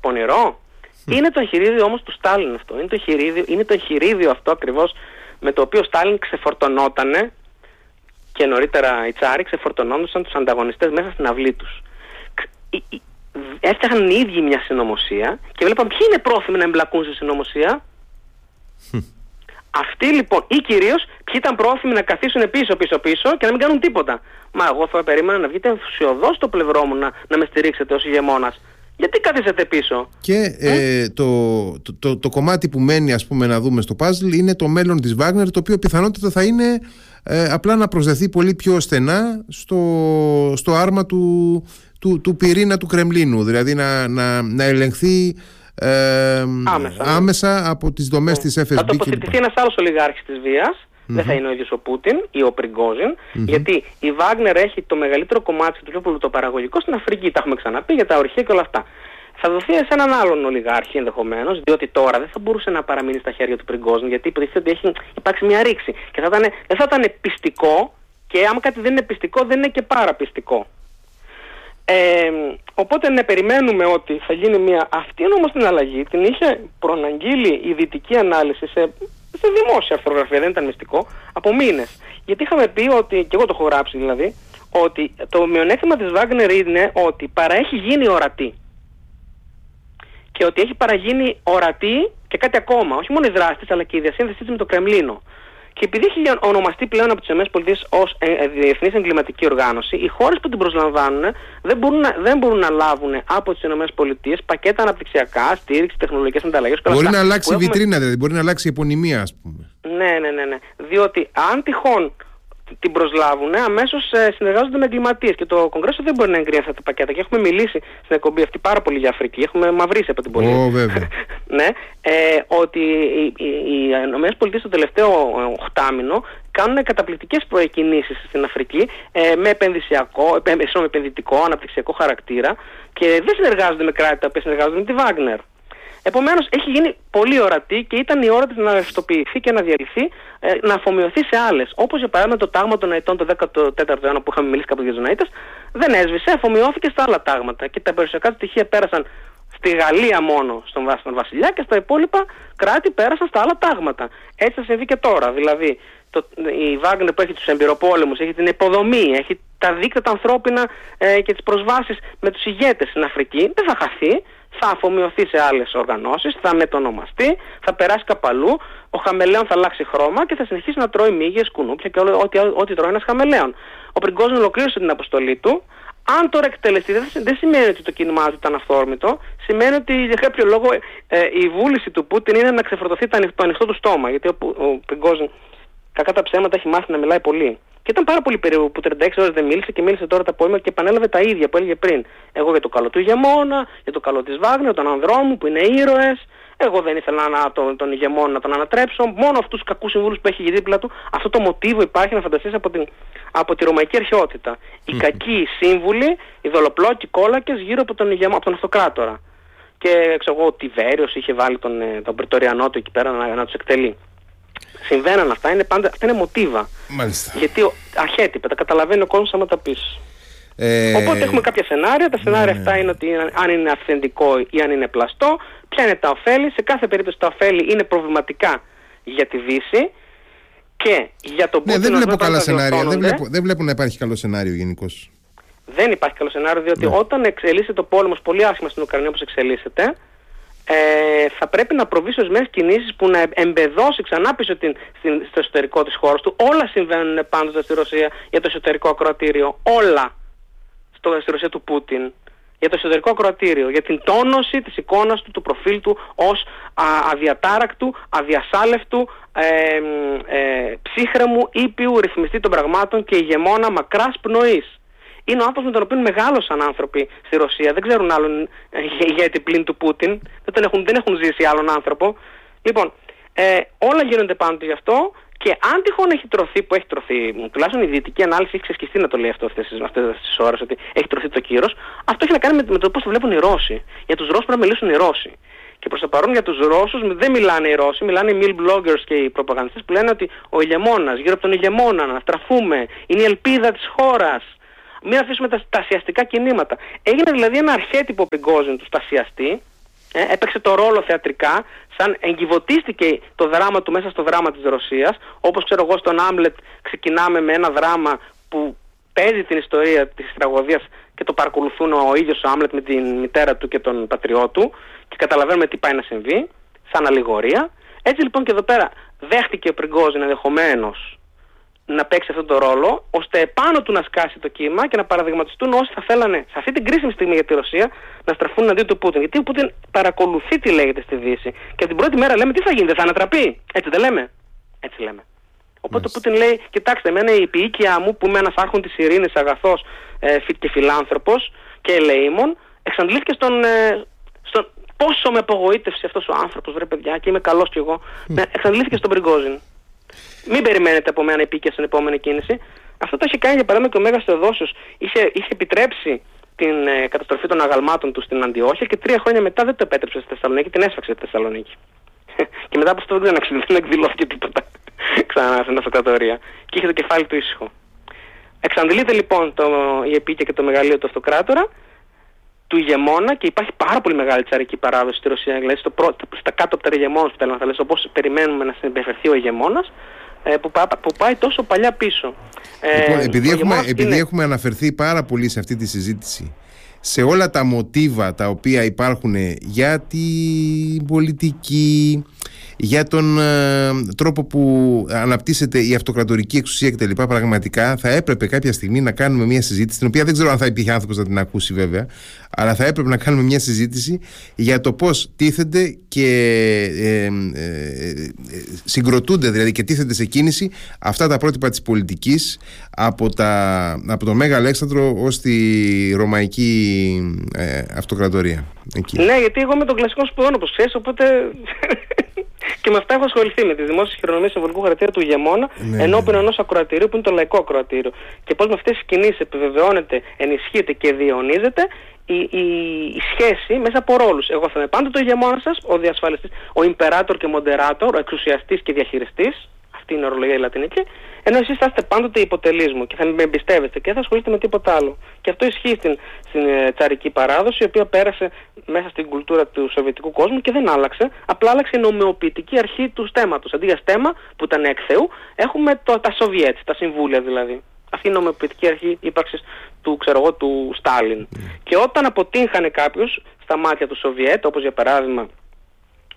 S2: Πονηρό. Είναι το εγχειρίδιο όμως του Στάλιν αυτό. Είναι το εγχειρίδιο, είναι το εγχειρίδιο αυτό ακριβώς με το οποίο ο Στάλιν ξεφορτωνότανε και νωρίτερα οι Τσάροι ξεφορτωνόντουσαν τους ανταγωνιστές μέσα στην αυλή τους. Έφτιαχναν οι ίδιοι μια συνωμοσία και βλέπαν ποιοι είναι πρόθυμοι να εμπλακούν σε συνωμοσία. Αυτοί λοιπόν, ή κυρίως ποιοι ήταν πρόθυμοι να καθίσουν πίσω, πίσω, πίσω και να μην κάνουν τίποτα. Μα εγώ θα περίμενα να βγείτε ενθουσιοδό στο πλευρό μου να, να με στηρίξετε ως ηγεμόνας. Γιατί καθίσετε πίσω;
S1: Και ε, το, το, το, το, κομμάτι που μένει ας πούμε να δούμε στο puzzle είναι το μέλλον της Wagner το οποίο πιθανότητα θα είναι ε, απλά να προσδεθεί πολύ πιο στενά στο, στο άρμα του, του, του πυρήνα του Κρεμλίνου δηλαδή να, να, να ελεγχθεί ε, άμεσα, άμεσα από τις δομές ναι. της FSB.
S2: Θα τοποθετηθεί ένας άλλος ολιγάρχης της βίας δεν θα είναι ο ίδιος ο Πούτιν ή ο πριγκοζιν γιατί η Βάγνερ έχει το μεγαλύτερο κομμάτι του πιο πλουτοπαραγωγικό στην Αφρική, τα έχουμε ξαναπεί για τα ορχεία και όλα αυτά. Θα δοθεί σε έναν άλλον ολιγάρχη ενδεχομένως, διότι τώρα δεν θα μπορούσε να παραμείνει στα χέρια του Πριγκόζιν, γιατί υποτίθεται ότι έχει υπάρξει μια ρήξη. Και θα ήταν, δεν θα ήταν πιστικό, και άμα κάτι δεν είναι πιστικό, δεν είναι και παραπιστικό. Ε, οπότε ναι, περιμένουμε ότι θα γίνει μια. Αυτή είναι όμως την αλλαγή, την είχε προαναγγείλει η δυτική ανάλυση σε, σε δημόσια αρθρογραφία, δεν ήταν μυστικό, από μήνες. Γιατί είχαμε πει ότι, και εγώ το έχω γράψει δηλαδή, ότι το μειονέκτημα της Wagner είναι ότι παρά έχει γίνει ορατή και ότι έχει παραγίνει ορατή και κάτι ακόμα, όχι μόνο η δράση της, αλλά και η διασύνδεσή της με το Κρεμλίνο. Και επειδή έχει ονομαστεί πλέον από τις ΗΠΑ ως ε, ε, διεθνής εγκληματική οργάνωση, οι χώρες που την προσλαμβάνουν δεν μπορούν να, δεν μπορούν να λάβουν από τις ΗΠΑ πακέτα αναπτυξιακά, στήριξη, τεχνολογικές ανταλλαγές.
S1: Μπορεί να αλλάξει η βιτρίνα, δηλαδή, μπορεί να αλλάξει η επωνυμία, ας πούμε.
S2: Ναι, ναι, ναι, ναι. Διότι αν τυχόν την προσλάβουν, αμέσως ε, συνεργάζονται με εγκληματίες. Και το Κογκρέσο δεν μπορεί να εγκρίνει αυτά τα πακέτα. Και έχουμε μιλήσει στην εκπομπή αυτή πάρα πολύ για Αφρική. Έχουμε μαυρίσει από την πολύ.
S1: Oh, βέβαια.
S2: ναι, ε, ότι οι, οι, οι το τελευταίο οχτάμινο κάνουν καταπληκτικές προεκκινήσει στην Αφρική ε, με επενδυσιακό, ε, με επενδυτικό, αναπτυξιακό χαρακτήρα και δεν συνεργάζονται με κράτη τα οποία συνεργάζονται με τη Βάγνερ. Επομένως, έχει γίνει πολύ ορατή και ήταν η ώρα της να ευαισθητοποιηθεί και να διαλυθεί, ε, να αφομοιωθεί σε άλλες. Όπως για παράδειγμα το τάγμα των αιτών το 14ο αιώνα που είχαμε μιλήσει κάπου για τους δεν έσβησε, αφομοιώθηκε στα άλλα τάγματα. Και τα περιουσιακά του στοιχεία πέρασαν στη Γαλλία μόνο στον, στον Βασιλιά και στα υπόλοιπα κράτη πέρασαν στα άλλα τάγματα. Έτσι θα συμβεί και τώρα. Δηλαδή, το, η Βάγνερ που έχει τους εμπειροπόλεμους, έχει την υποδομή, έχει τα δίκτυα τα ανθρώπινα ε, και τις προσβάσεις με τους ηγέτες στην Αφρική, δεν θα χαθεί θα αφομοιωθεί σε άλλες οργανώσεις, θα μετονομαστεί, θα περάσει κάπου αλλού, ο χαμελέον θα αλλάξει χρώμα και θα συνεχίσει να τρώει μύγες, κουνούπια και ό,τι, ό,τι τρώει ένας χαμελέον. Ο Πριγκόζιν ολοκλήρωσε την αποστολή του. Αν τώρα εκτελεστεί, δεν, δεν σημαίνει ότι το κίνημά του ήταν αυθόρμητο. Σημαίνει ότι για κάποιο λόγο ε, η βούληση του Πούτιν είναι να ξεφορτωθεί το ανοιχτό, του στόμα. Γιατί ο, ο Πριγκόζιν, κακά τα ψέματα, έχει μάθει να μιλάει πολύ. Και ήταν πάρα πολύ περίεργο που 36 ώρες δεν μίλησε και μίλησε τώρα τα απόγευμα και επανέλαβε τα ίδια που έλεγε πριν. Εγώ για το καλό του ηγεμόνα, για το καλό της Βάγνερ, των ανδρών μου που είναι ήρωες. Εγώ δεν ήθελα να, τον, τον ηγεμόνα να τον ανατρέψω. Μόνο αυτούς τους κακούς συμβούλους που έχει δίπλα του. Αυτό το μοτίβο υπάρχει να φανταστείς από, την, από τη ρωμαϊκή αρχαιότητα. Οι κακοί σύμβουλοι, οι δολοπλόκοι κόλακες γύρω από τον, ηγεμό, από τον αυτοκράτορα. Και ξέρω εγώ, ο Τιβέριος είχε βάλει τον, ε, τον Πρετοριανό του εκεί πέρα να, να τους εκτελεί. Συμβαίναν αυτά, είναι πάντα, αυτά είναι μοτίβα.
S1: Μάλιστα.
S2: Γιατί αρχέτυπα, τα καταλαβαίνει ο κόσμος άμα τα πεις. Ε... Οπότε έχουμε κάποια σενάρια. Τα σενάρια ναι. αυτά είναι ότι αν είναι αυθεντικό ή αν είναι πλαστό, ποια είναι τα ωφέλη. Σε κάθε περίπτωση τα ωφέλη είναι προβληματικά για τη Δύση και για τον
S1: ναι, δεν βλέπω καλά σενάρια. Δεν βλέπω, δεν βλέπω να υπάρχει καλό σενάριο γενικώς.
S2: Δεν υπάρχει καλό σενάριο, διότι ναι. όταν εξελίσσεται το πόλεμος πολύ άσχημα στην Ουκρανία όπως εξελίσσεται, ε, θα πρέπει να προβείς σε ορισμένε κινήσεις που να εμπεδώσει ξανά πίσω την, στην, στο εσωτερικό της χώρας του. Όλα συμβαίνουν πάντοτε στη Ρωσία για το εσωτερικό ακροατήριο. Όλα στο, στη Ρωσία του Πούτιν. Για το εσωτερικό ακροατήριο. Για την τόνωση της εικόνας του, του προφίλ του ως αδιατάρακτου, αδιασάλευτου, ε, ε, ψύχρεμου, ήπιου, ρυθμιστή των πραγμάτων και ηγεμόνα μακράς πνοής είναι ο άνθρωπος με τον οποίο μεγάλωσαν άνθρωποι στη Ρωσία. Δεν ξέρουν άλλον ηγέτη πλην του Πούτιν. Δεν, τον έχουν, δεν έχουν ζήσει άλλον άνθρωπο. Λοιπόν, ε, όλα γίνονται πάνω του γι' αυτό και αν τυχόν έχει τρωθεί, που έχει τρωθεί, τουλάχιστον η δυτική ανάλυση έχει ξεσκιστεί να το λέει αυτό αυτές τις ώρες, ότι έχει τρωθεί το κύρος, αυτό έχει να κάνει με, με το πώς το βλέπουν οι Ρώσοι. Για τους Ρώσους πρέπει να μιλήσουν οι Ρώσοι. Και προς το παρόν για τους Ρώσους δεν μιλάνε οι Ρώσοι, μιλάνε οι mil bloggers και οι προπαγανδιστές που λένε ότι ο ηγεμόνας, γύρω από τον ηγεμόνα, να στραφούμε, είναι η ελπίδα της χώρας. Μην αφήσουμε τα στασιαστικά κινήματα. Έγινε δηλαδή ένα αρχέτυπο Πιγκόζιν τους στασιαστή, ε, έπαιξε το ρόλο θεατρικά, σαν εγκυβωτίστηκε το δράμα του μέσα στο δράμα της Ρωσίας, όπως ξέρω εγώ στον Άμλετ ξεκινάμε με ένα δράμα που παίζει την ιστορία της τραγωδίας και το παρακολουθούν ο ίδιος ο Άμλετ με την μητέρα του και τον πατριό του και καταλαβαίνουμε τι πάει να συμβεί, σαν αλληγορία. Έτσι λοιπόν και εδώ πέρα δέχτηκε ο Πριγκόζιν ενδεχομένως να παίξει αυτόν τον ρόλο, ώστε επάνω του να σκάσει το κύμα και να παραδειγματιστούν όσοι θα θέλανε σε αυτή την κρίσιμη στιγμή για τη Ρωσία να στραφούν αντί του Πούτιν. Γιατί ο Πούτιν παρακολουθεί τι λέγεται στη Δύση. Και την πρώτη μέρα λέμε τι θα γίνει, δεν θα ανατραπεί. Έτσι δεν λέμε. Έτσι λέμε. Οπότε ο Πούτιν λέει: Κοιτάξτε, εμένα η επίοικια μου που είμαι ένα άρχον τη ειρήνη, αγαθός ε, και φιλάνθρωπος και ελεήμων, εξαντλήθηκε στον, ε, στον. Πόσο με απογοήτευσε αυτός ο άνθρωπος, βρε παιδιά, και είμαι καλός κι εγώ. Mm. Εξαντλήθηκε στον Πριγκόζιν. Μην περιμένετε από μένα επίκαια στην επόμενη κίνηση. Αυτό το έχει κάνει για παράδειγμα και ο Μέγα Θεοδόσιο. Είχε, είχε επιτρέψει την ε, καταστροφή των αγαλμάτων του στην Αντιόχεια και τρία χρόνια μετά δεν το επέτρεψε στη Θεσσαλονίκη, την έσφαξε στη Θεσσαλονίκη. και μετά από αυτό δεν, δεν εκδηλώθηκε τίποτα ξανά στην αυτοκρατορία. Και είχε το κεφάλι του ήσυχο. Εξαντλείται λοιπόν το, η επίκαια και το μεγαλείο του αυτοκράτορα του ηγεμόνα και υπάρχει πάρα πολύ μεγάλη τσαρική παράδοση στη Ρωσία. Δηλαδή στο προ, στα κάτω από τα ηγεμόνα, που θέλω να θα όπως περιμένουμε να συμπεριφερθεί ο ηγεμόνας, ε, που, που πάει τόσο παλιά πίσω.
S1: Ε, λοιπόν, επειδή έχουμε, επειδή έχουμε αναφερθεί πάρα πολύ σε αυτή τη συζήτηση σε όλα τα μοτίβα τα οποία υπάρχουν για την πολιτική, για τον ε, τρόπο που αναπτύσσεται η αυτοκρατορική εξουσία κτλ. Πραγματικά θα έπρεπε κάποια στιγμή να κάνουμε μια συζήτηση, την οποία δεν ξέρω αν θα υπήρχε άνθρωπος να την ακούσει βέβαια, αλλά θα έπρεπε να κάνουμε μια συζήτηση για το πώς τίθενται και ε, ε, συγκροτούνται δηλαδή και τίθενται σε κίνηση αυτά τα πρότυπα της πολιτικής από, από τον Μέγα Αλέξανδρο ως τη Ρωμαϊκή Αυτοκρατορία.
S2: Εκεί. Ναι, γιατί εγώ με τον κλασικό σπουδών όπως ξέρεις, οπότε και με αυτά έχω ασχοληθεί με τις δημόσιες χειρονομίες συμβολικού χαρακτήρα του ηγεμόνα ναι, ενώπιον ναι. ενός ακροατηρίου που είναι το λαϊκό ακροατήριο. Και πώς με αυτές τις κινήσεις επιβεβαιώνεται, ενισχύεται και διαιωνίζεται η, η, η σχέση μέσα από ρόλους. Εγώ θα είμαι πάντοτε ο ηγεμόνας σας, ο διασφαλιστής, ο imperator και moderator, ο εξουσιαστής και διαχειριστής, αυτή είναι η ορολογία η λατινική, ενώ εσείς θα είστε πάντοτε υποτελείς μου και θα με εμπιστεύεστε και δεν θα ασχολείστε με τίποτα άλλο. Και αυτό ισχύει στην, στην ε, τσαρική παράδοση, η οποία πέρασε μέσα στην κουλτούρα του σοβιετικού κόσμου και δεν άλλαξε. Απλά άλλαξε η νομεοποιητική αρχή του στέματος. Αντί για στέμα που ήταν εκ Θεού, έχουμε το, τα Σοβιέτ, τα συμβούλια δηλαδή. Αυτή είναι η νομεοποιητική αρχή ύπαρξης του, ξέρω του Στάλιν. Mm. Και όταν αποτύχανε κάποιος στα μάτια του Σοβιέτ, όπως για παράδειγμα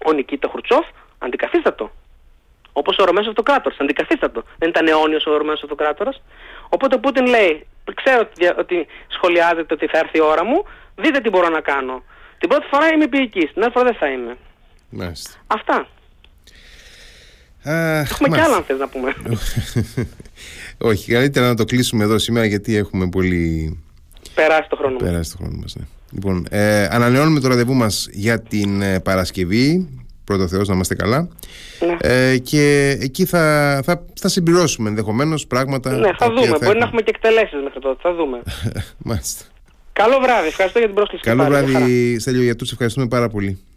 S2: ο Νικήτα Χρουτσόφ, αντικαθίστατο. Όπως ο Ρωμένο Αυτοκράτορας. Αντικαθίστατο. Δεν ήταν αιώνιος ο Ρωμένο Αυτοκράτορας. Οπότε ο Πούτιν λέει: Ξέρω ότι, ότι σχολιάζεται ότι θα έρθει η ώρα μου, δείτε τι μπορώ να κάνω. Την πρώτη φορά είμαι ποιητή, την άλλη φορά δεν θα είμαι.
S1: Μάλιστα.
S2: Αυτά. έχουμε κι άλλα αν θες να πούμε.
S1: Όχι, καλύτερα να το κλείσουμε εδώ σήμερα γιατί έχουμε πολύ...
S2: Περάσει το χρόνο
S1: Περάσει το χρόνο μας, ναι. Λοιπόν, ε, ανανεώνουμε το ραντεβού μας για την ε, Παρασκευή. Πρώτο Θεός να είμαστε καλά. Ναι. ε, και εκεί θα, θα, θα συμπληρώσουμε ενδεχομένως πράγματα
S2: ναι θα δούμε, θα μπορεί να έχουμε. και εκτελέσεις μέχρι τότε, θα δούμε.
S1: Μάλιστα.
S2: Καλό βράδυ, ευχαριστώ για την πρόσκληση.
S1: Καλό βράδυ Στέλιο Γιατούς, ευχαριστούμε πάρα πολύ